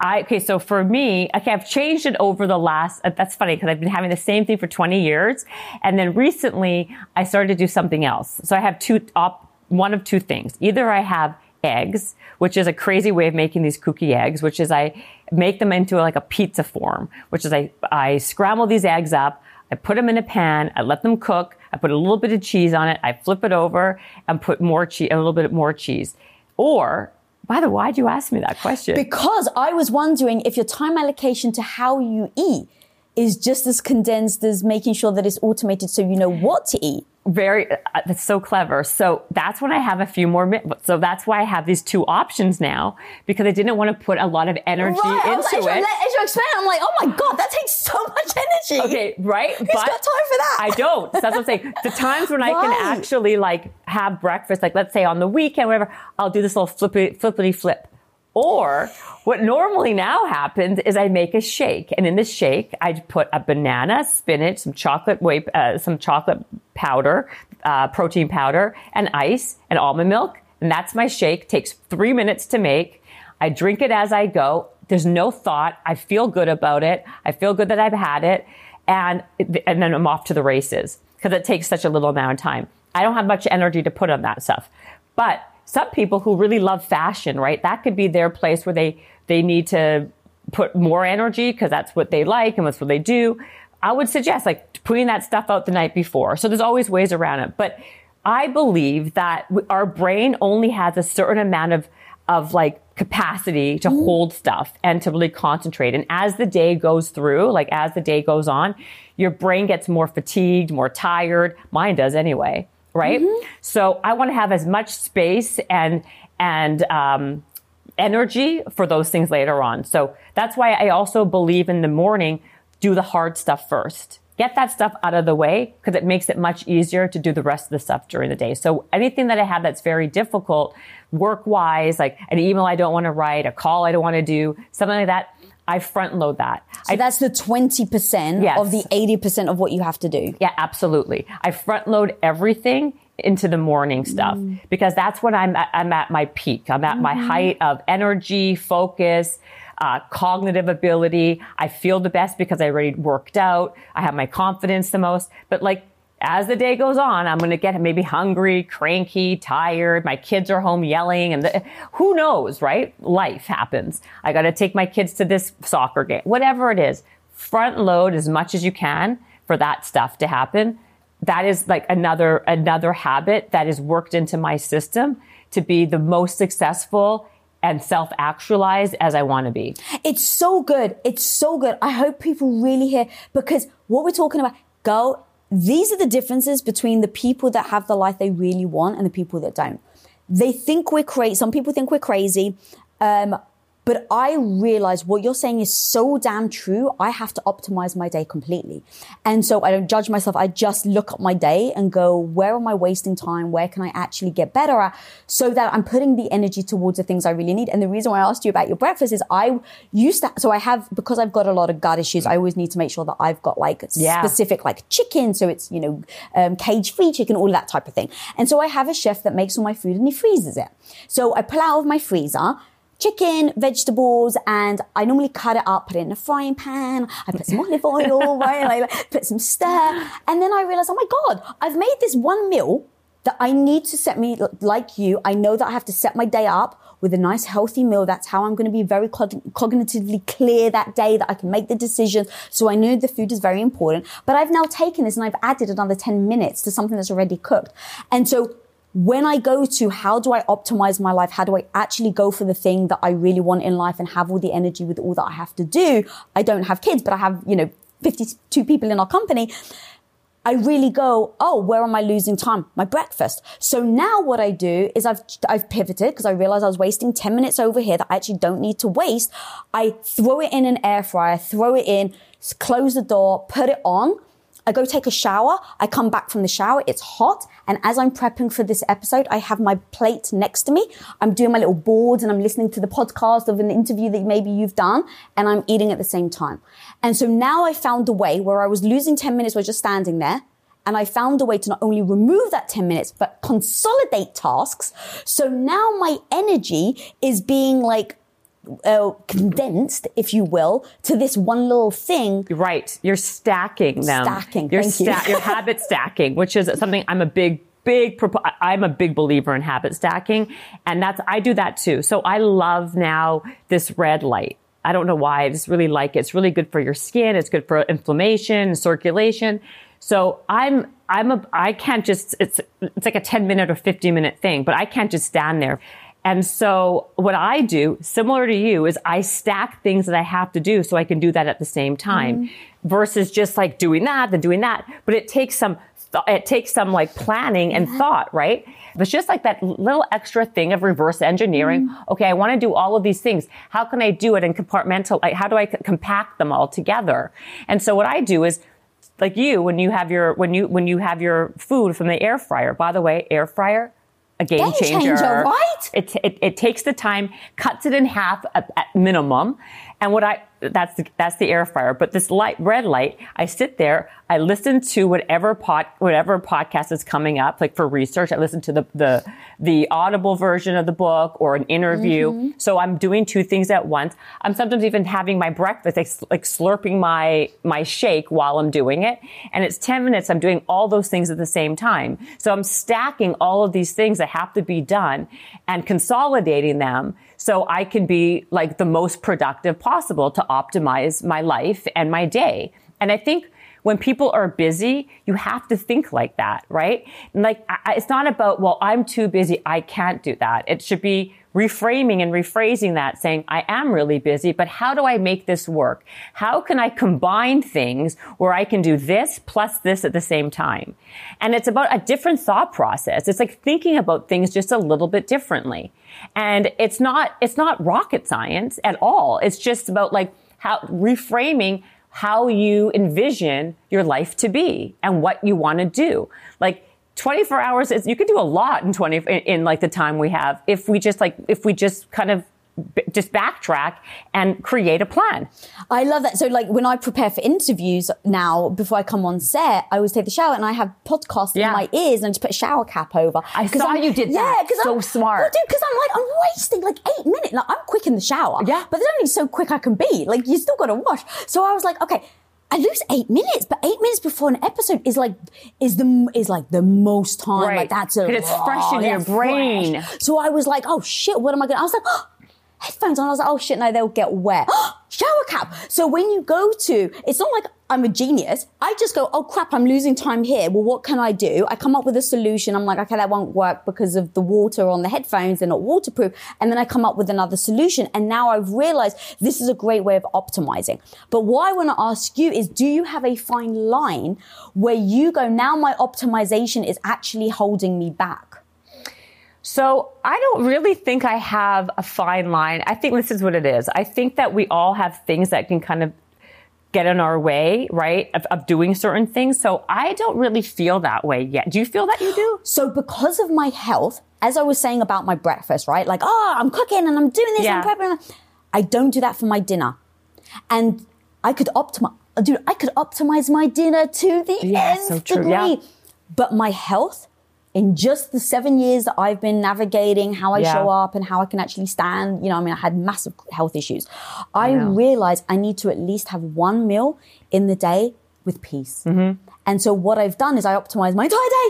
I, okay, so for me, okay, I've changed it over the last, uh, that's funny because I've been having the same thing for 20 years. And then recently I started to do something else. So I have two, op, one of two things. Either I have eggs, which is a crazy way of making these kooky eggs, which is I make them into like a pizza form, which is I, I scramble these eggs up. I put them in a pan. I let them cook. I put a little bit of cheese on it. I flip it over and put more cheese, a little bit more cheese. Or, by the way, why'd you ask me that question? Because I was wondering if your time allocation to how you eat is just as condensed as making sure that it's automated so you know what to eat very uh, that's so clever. So that's when i have a few more minutes so that's why i have these two options now because i didn't want to put a lot of energy right. into as it. as you explain i'm like oh my god that takes so much energy. Okay right who's but got time for that. I don't. So that's what i'm saying. *laughs* The times when right. i can actually like have breakfast like let's say on the weekend whatever i'll do this little flippity flippity flip or what normally now happens is I make a shake, and in the shake I put a banana, spinach, some chocolate whey, uh, some chocolate powder, uh, protein powder, and ice and almond milk, and that's my shake. Takes three minutes to make. I drink it as I go. There's no thought. I feel good about it. I feel good that I've had it, and and then I'm off to the races because it takes such a little amount of time. I don't have much energy to put on that stuff, but some people who really love fashion, right? That could be their place where they, they need to put more energy because that's what they like and that's what they do. I would suggest like putting that stuff out the night before. So there's always ways around it. But I believe that our brain only has a certain amount of, of like capacity to mm. hold stuff and to really concentrate. And as the day goes through, like as the day goes on, your brain gets more fatigued, more tired. Mine does anyway. Right? Mm-hmm. So I want to have as much space and, and, um, energy for those things later on. So that's why I also believe in the morning, do the hard stuff first. Get that stuff out of the way because it makes it much easier to do the rest of the stuff during the day. So anything that I have that's very difficult work wise, like an email I don't want to write, a call I don't want to do, something like that, I front load that. So I, that's the 20% yes. of the 80% of what you have to do. Yeah, absolutely. I front load everything into the morning stuff mm. because that's when I'm at, I'm at my peak. I'm at mm-hmm. my height of energy, focus, uh, cognitive ability. I feel the best because I already worked out. I have my confidence the most. But like as the day goes on, I'm going to get maybe hungry, cranky, tired. My kids are home yelling and the, who knows, right? Life happens. I got to take my kids to this soccer game, whatever it is. Front load as much as you can for that stuff to happen. That is like another, another habit that is worked into my system to be the most successful and self actualized as I want to be. It's so good. It's so good. I hope people really hear because what we're talking about, go these are the differences between the people that have the life they really want and the people that don't. They think we're crazy. Some people think we're crazy. Um, but I realize what you're saying is so damn true. I have to optimize my day completely. And so I don't judge myself. I just look at my day and go, where am I wasting time? Where can I actually get better at so that I'm putting the energy towards the things I really need? And the reason why I asked you about your breakfast is I used to, so I have, because I've got a lot of gut issues, I always need to make sure that I've got like yeah. specific like chicken. So it's, you know, um, cage free chicken, all that type of thing. And so I have a chef that makes all my food and he freezes it. So I pull out of my freezer chicken, vegetables, and I normally cut it up, put it in a frying pan. I put some *laughs* olive oil, right? I put some stir. And then I realized, oh my God, I've made this one meal that I need to set me like you. I know that I have to set my day up with a nice healthy meal. That's how I'm going to be very cognitively clear that day that I can make the decision. So I know the food is very important, but I've now taken this and I've added another 10 minutes to something that's already cooked. And so when I go to how do I optimize my life? How do I actually go for the thing that I really want in life and have all the energy with all that I have to do? I don't have kids, but I have, you know, 52 people in our company. I really go, oh, where am I losing time? My breakfast. So now what I do is I've, I've pivoted because I realized I was wasting 10 minutes over here that I actually don't need to waste. I throw it in an air fryer, throw it in, close the door, put it on I go take a shower. I come back from the shower. It's hot. And as I'm prepping for this episode, I have my plate next to me. I'm doing my little boards and I'm listening to the podcast of an interview that maybe you've done and I'm eating at the same time. And so now I found a way where I was losing 10 minutes while just standing there. And I found a way to not only remove that 10 minutes, but consolidate tasks. So now my energy is being like uh, condensed, if you will, to this one little thing. Right. You're stacking them. Stacking. You're, sta- you. you're habit *laughs* stacking, which is something I'm a big big I'm a big believer in habit stacking and that's I do that too. So I love now this red light. I don't know why. I just really like it. It's really good for your skin. It's good for inflammation, circulation. So I'm I'm a I can't just it's it's like a 10 minute or 50 minute thing, but I can't just stand there. And so what I do, similar to you, is I stack things that I have to do so I can do that at the same time mm versus just like doing that, then doing that. But it takes some, th- it takes some like planning and thought, right? It's just like that little extra thing of reverse engineering. mm Okay. I want to do all of these things. How can I do it in compartmental? Like, how do I c- compact them all together? And so what I do is like you, when you have your, when you, when you have your food from the air fryer, by the way, air fryer, a game, game changer. changer. right? It, it, it, takes the time, cuts it in half at, at minimum. And what I, that's the, that's the air fryer. But this light, red light, I sit there, I listen to whatever pod, whatever podcast is coming up, like for research. I listen to the, the, the audible version of the book or an interview. Mm-hmm. So I'm doing two things at once. I'm sometimes even having my breakfast, like, like slurping my, my shake while I'm doing it. And it's 10 minutes. I'm doing all those things at the same time. So I'm stacking all of these things that have to be done and consolidating them so I can be like the most productive possible to optimize my life and my day. And I think when people are busy, you have to think like that, right? Like, I, it's not about, well, I'm too busy. I can't do that. It should be, reframing and rephrasing that saying, I am really busy, but how do I make this work? How can I combine things where I can do this plus this at the same time? And it's about a different thought process. It's like thinking about things just a little bit differently. And it's not, it's not rocket science at all. It's just about like how reframing how you envision your life to be and what you want to do. Like 24 hours is, you can do a lot in 20, in, in like the time we have if we just like, if we just kind of just backtrack and create a plan. I love that. So like when I prepare for interviews now, before I come on set, I always take the shower and I have podcasts yeah. in my ears and I just put a shower cap over. I saw I'm, you did that. Yeah, because so I'm, smart. Well, dude, because I'm like, I'm wasting like eight minutes. Like I'm quick in the shower. Yeah. But there's only so quick I can be. Like you still got to wash. So I was like, okay, I lose eight minutes, but eight minutes before an episode is like is the is like the most time. Right. Like that's a it's fresh in your brain. Fresh. So I was like, oh shit, what am I gonna? I was like, oh, *gasps* headphones on. I was like, oh shit, no, they'll get wet. *gasps* Shower cap. So when you go to, it's not like I'm a genius. I just go, oh crap, I'm losing time here. Well, what can I do? I come up with a solution. I'm like, okay, that won't work because of the water on the headphones. They're not waterproof. And then I come up with another solution. And now I've realized this is a great way of optimizing. But what I want to ask you is, do you have a fine line where you go, now my optimization is actually holding me back? So I don't really think I have a fine line. I think this is what it is. I think that we all have things that can kind of get in our way, right, of, of, doing certain things. So I don't really feel that way yet. Do you feel that you do? So because of my health, as I was saying about my breakfast, right, like, oh, I'm cooking and I'm doing this yeah. and I'm prepping. I don't do that for my dinner. And I could optimize, dude, I could optimize my dinner to the yeah, nth so degree. Yeah. But my health in just the seven years that I've been navigating how I yeah. show up and how I can actually stand, you know, I mean, I had massive health issues. I, I realized I need to at least have one meal in the day with peace. Mm-hmm. And so what I've done is I optimize my entire day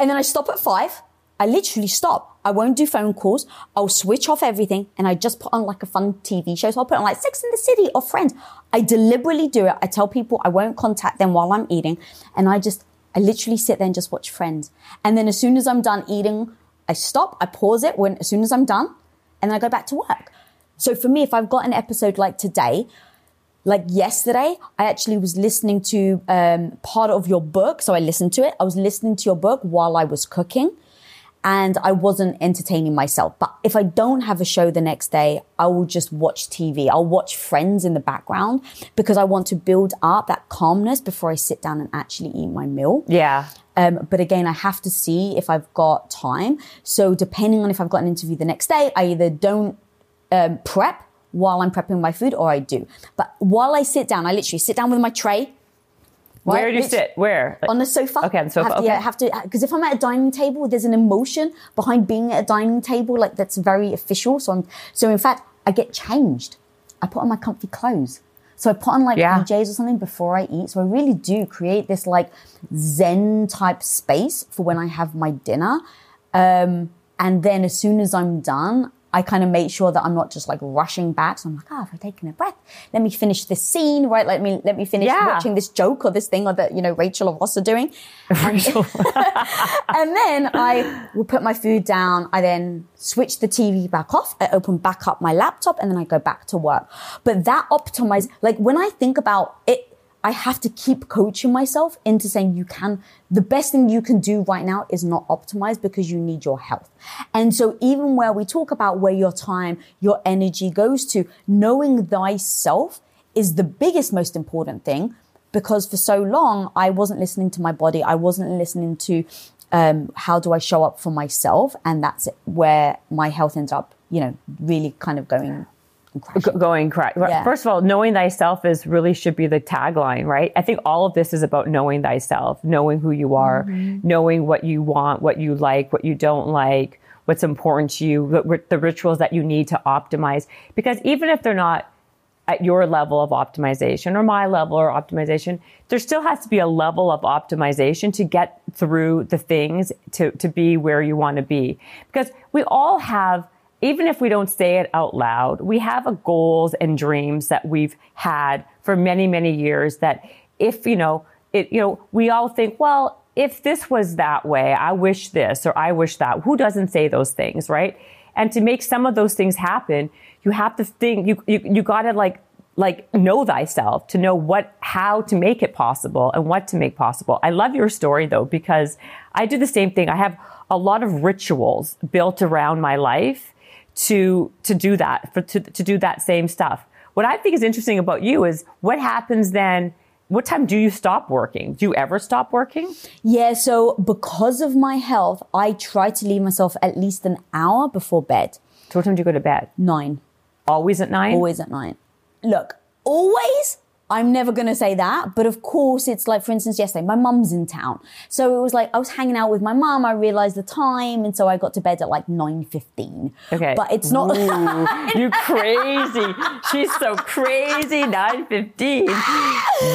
and then I stop at five. I literally stop. I won't do phone calls. I'll switch off everything and I just put on like a fun TV show. So I'll put on like Sex in the City or Friends. I deliberately do it. I tell people I won't contact them while I'm eating and I just I literally sit there and just watch Friends. And then as soon as I'm done eating, I stop, I pause it when as soon as I'm done, and then I go back to work. So for me, if I've got an episode like today, like yesterday, I actually was listening to um, part of your book. So I listened to it. I was listening to your book while I was cooking and I wasn't entertaining myself. But if I don't have a show the next day, I will just watch TV. I'll watch Friends in the background because I want to build up that calmness before I sit down and actually eat my meal. Yeah. Um, but again, I have to see if I've got time. So depending on if I've got an interview the next day, I either don't um, prep while I'm prepping my food or I do. But while I sit down, I literally sit down with my tray, where do you sit? Where? On the sofa. Okay, on the sofa. I have to, okay. Yeah, I have to because if I'm at a dining table, there's an emotion behind being at a dining table, like that's very official. So I'm so in fact, I get changed. I put on my comfy clothes. So I put on like yeah. PJs or something before I eat. So I really do create this like Zen type space for when I have my dinner. Um, and then as soon as I'm done, I kind of make sure that I'm not just like rushing back. So I'm like, oh, if I taken a breath, let me finish this scene, right? Let me, let me finish yeah. watching this joke or this thing or that, you know, Rachel or Ross are doing. *laughs* And, *laughs* and then I will put my food down. I then switch the TV back off. I open back up my laptop and then I go back to work. But that optimize, like when I think about it, I have to keep coaching myself into saying you can, the best thing you can do right now is not optimize because you need your health. And so even where we talk about where your time, your energy goes to, knowing thyself is the biggest, most important thing because for so long I wasn't listening to my body. I wasn't listening to, um, how do I show up for myself? And that's where my health ends up, you know, really kind of going going correct. Yeah. First of all, knowing thyself is really should be the tagline, right? I think all of this is about knowing thyself, knowing who you are, mm-hmm. knowing what you want, what you like, what you don't like, what's important to you, the rituals that you need to optimize. Because even if they're not at your level of optimization or my level or optimization, there still has to be a level of optimization to get through the things to, to be where you want to be. Because we all have even if we don't say it out loud, we have a goals and dreams that we've had for many, many years that if, you know, it, you know, we all think, well, if this was that way, I wish this or I wish that. Who doesn't say those things, right? And to make some of those things happen, you have to think, you, you, you gotta like, like know thyself to know what, how to make it possible and what to make possible. I love your story though, because I do the same thing. I have a lot of rituals built around my life to, to do that, for, to, to do that same stuff. What I think is interesting about you is what happens then what time do you stop working? Do you ever stop working? Yeah, so because of my health, I try to leave myself at least an hour before bed. So what time do you go to bed? Nine. Always at nine? Always at nine. Look, always I'm never going to say that. But of course, it's like, for instance, yesterday, my mum's in town. So it was like, I was hanging out with my mum. I realized the time. And so I got to bed at like 9.15. Okay. But it's not. Ooh, *laughs* you crazy. She's so crazy. 9.15.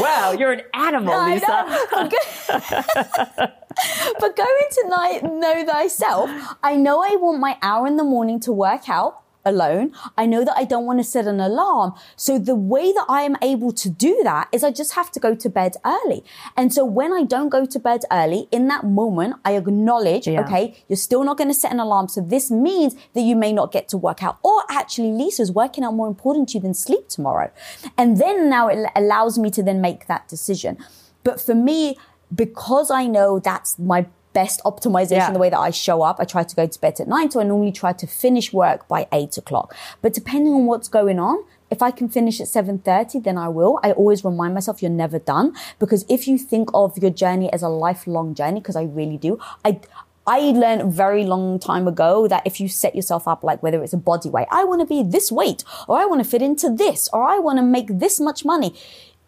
Wow. You're an animal, I Lisa. *laughs* *laughs* but going to know thyself, I know I want my hour in the morning to work out alone. I know that I don't want to set an alarm. So the way that I am able to do that is I just have to go to bed early. And so when I don't go to bed early, in that moment, I acknowledge, Yeah. okay, you're still not going to set an alarm. So this means that you may not get to work out. Or actually, Lisa's working out more important to you than sleep tomorrow. And then now it allows me to then make that decision. But for me, because I know that's my best optimization, Yeah. the way that I show up, I try to go to bed at nine. So I normally try to finish work by eight o'clock. But depending on what's going on, if I can finish at 7.30, then I will. I always remind myself you're never done. Because if you think of your journey as a lifelong journey, because I really do, I, I learned a very long time ago that if you set yourself up, like whether it's a body weight, I want to be this weight, or I want to fit into this, or I want to make this much money.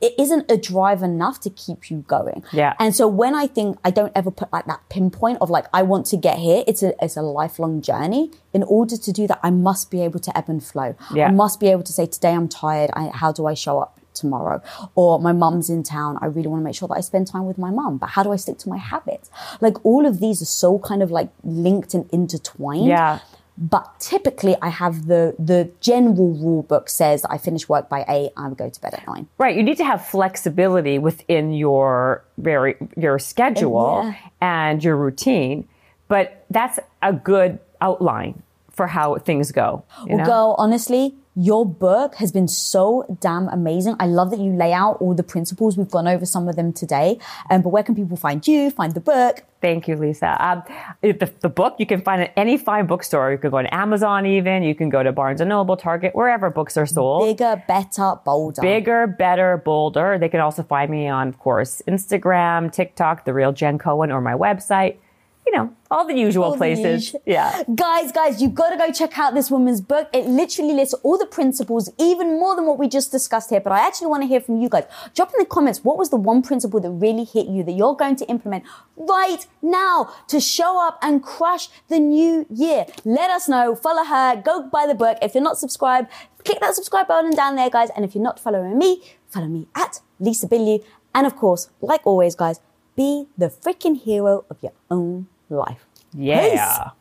It isn't a drive enough to keep you going. Yeah. And so when I think I don't ever put like that pinpoint of like, I want to get here, it's a, it's a lifelong journey. In order to do that, I must be able to ebb and flow. Yeah. I must be able to say, today I'm tired. I, how do I show up? tomorrow or my mum's in town i really want to make sure that i spend time with my mum but how do i stick to my habits like all of these are so kind of like linked and intertwined Yeah. But typically i have the the general rule book says i finish work by eight i go to bed at nine Right. You need to have flexibility within your very your schedule Yeah. and your routine, but that's a good outline for how things go. you Well, know? girl, honestly, your book has been so damn amazing. I love that you lay out all the principles. We've gone over some of them today. Um, but where can people find you, find the book? Thank you, Lisa. Um, the, the book you can find at any fine bookstore. You can go to Amazon, even you can go to Barnes and Noble, Target, wherever books are sold. Bigger, better, bolder. Bigger, better, bolder. They can also find me on, of course, Instagram, TikTok, The Real Jen Cohen, or my website. You know, all the usual All places. usual. Yeah. Guys, guys, you've got to go check out this woman's book. It literally lists all the principles, even more than what we just discussed here. But I actually want to hear from you guys. Drop in the comments what was the one principle that really hit you that you're going to implement right now to show up and crush the new year. Let us know. Follow her. Go buy the book. If you're not subscribed, click that subscribe button down there, guys. And if you're not following me, follow me at Lisa Bilyeu. And of course, like always, guys, be the freaking hero of your own life. Yeah. Peace.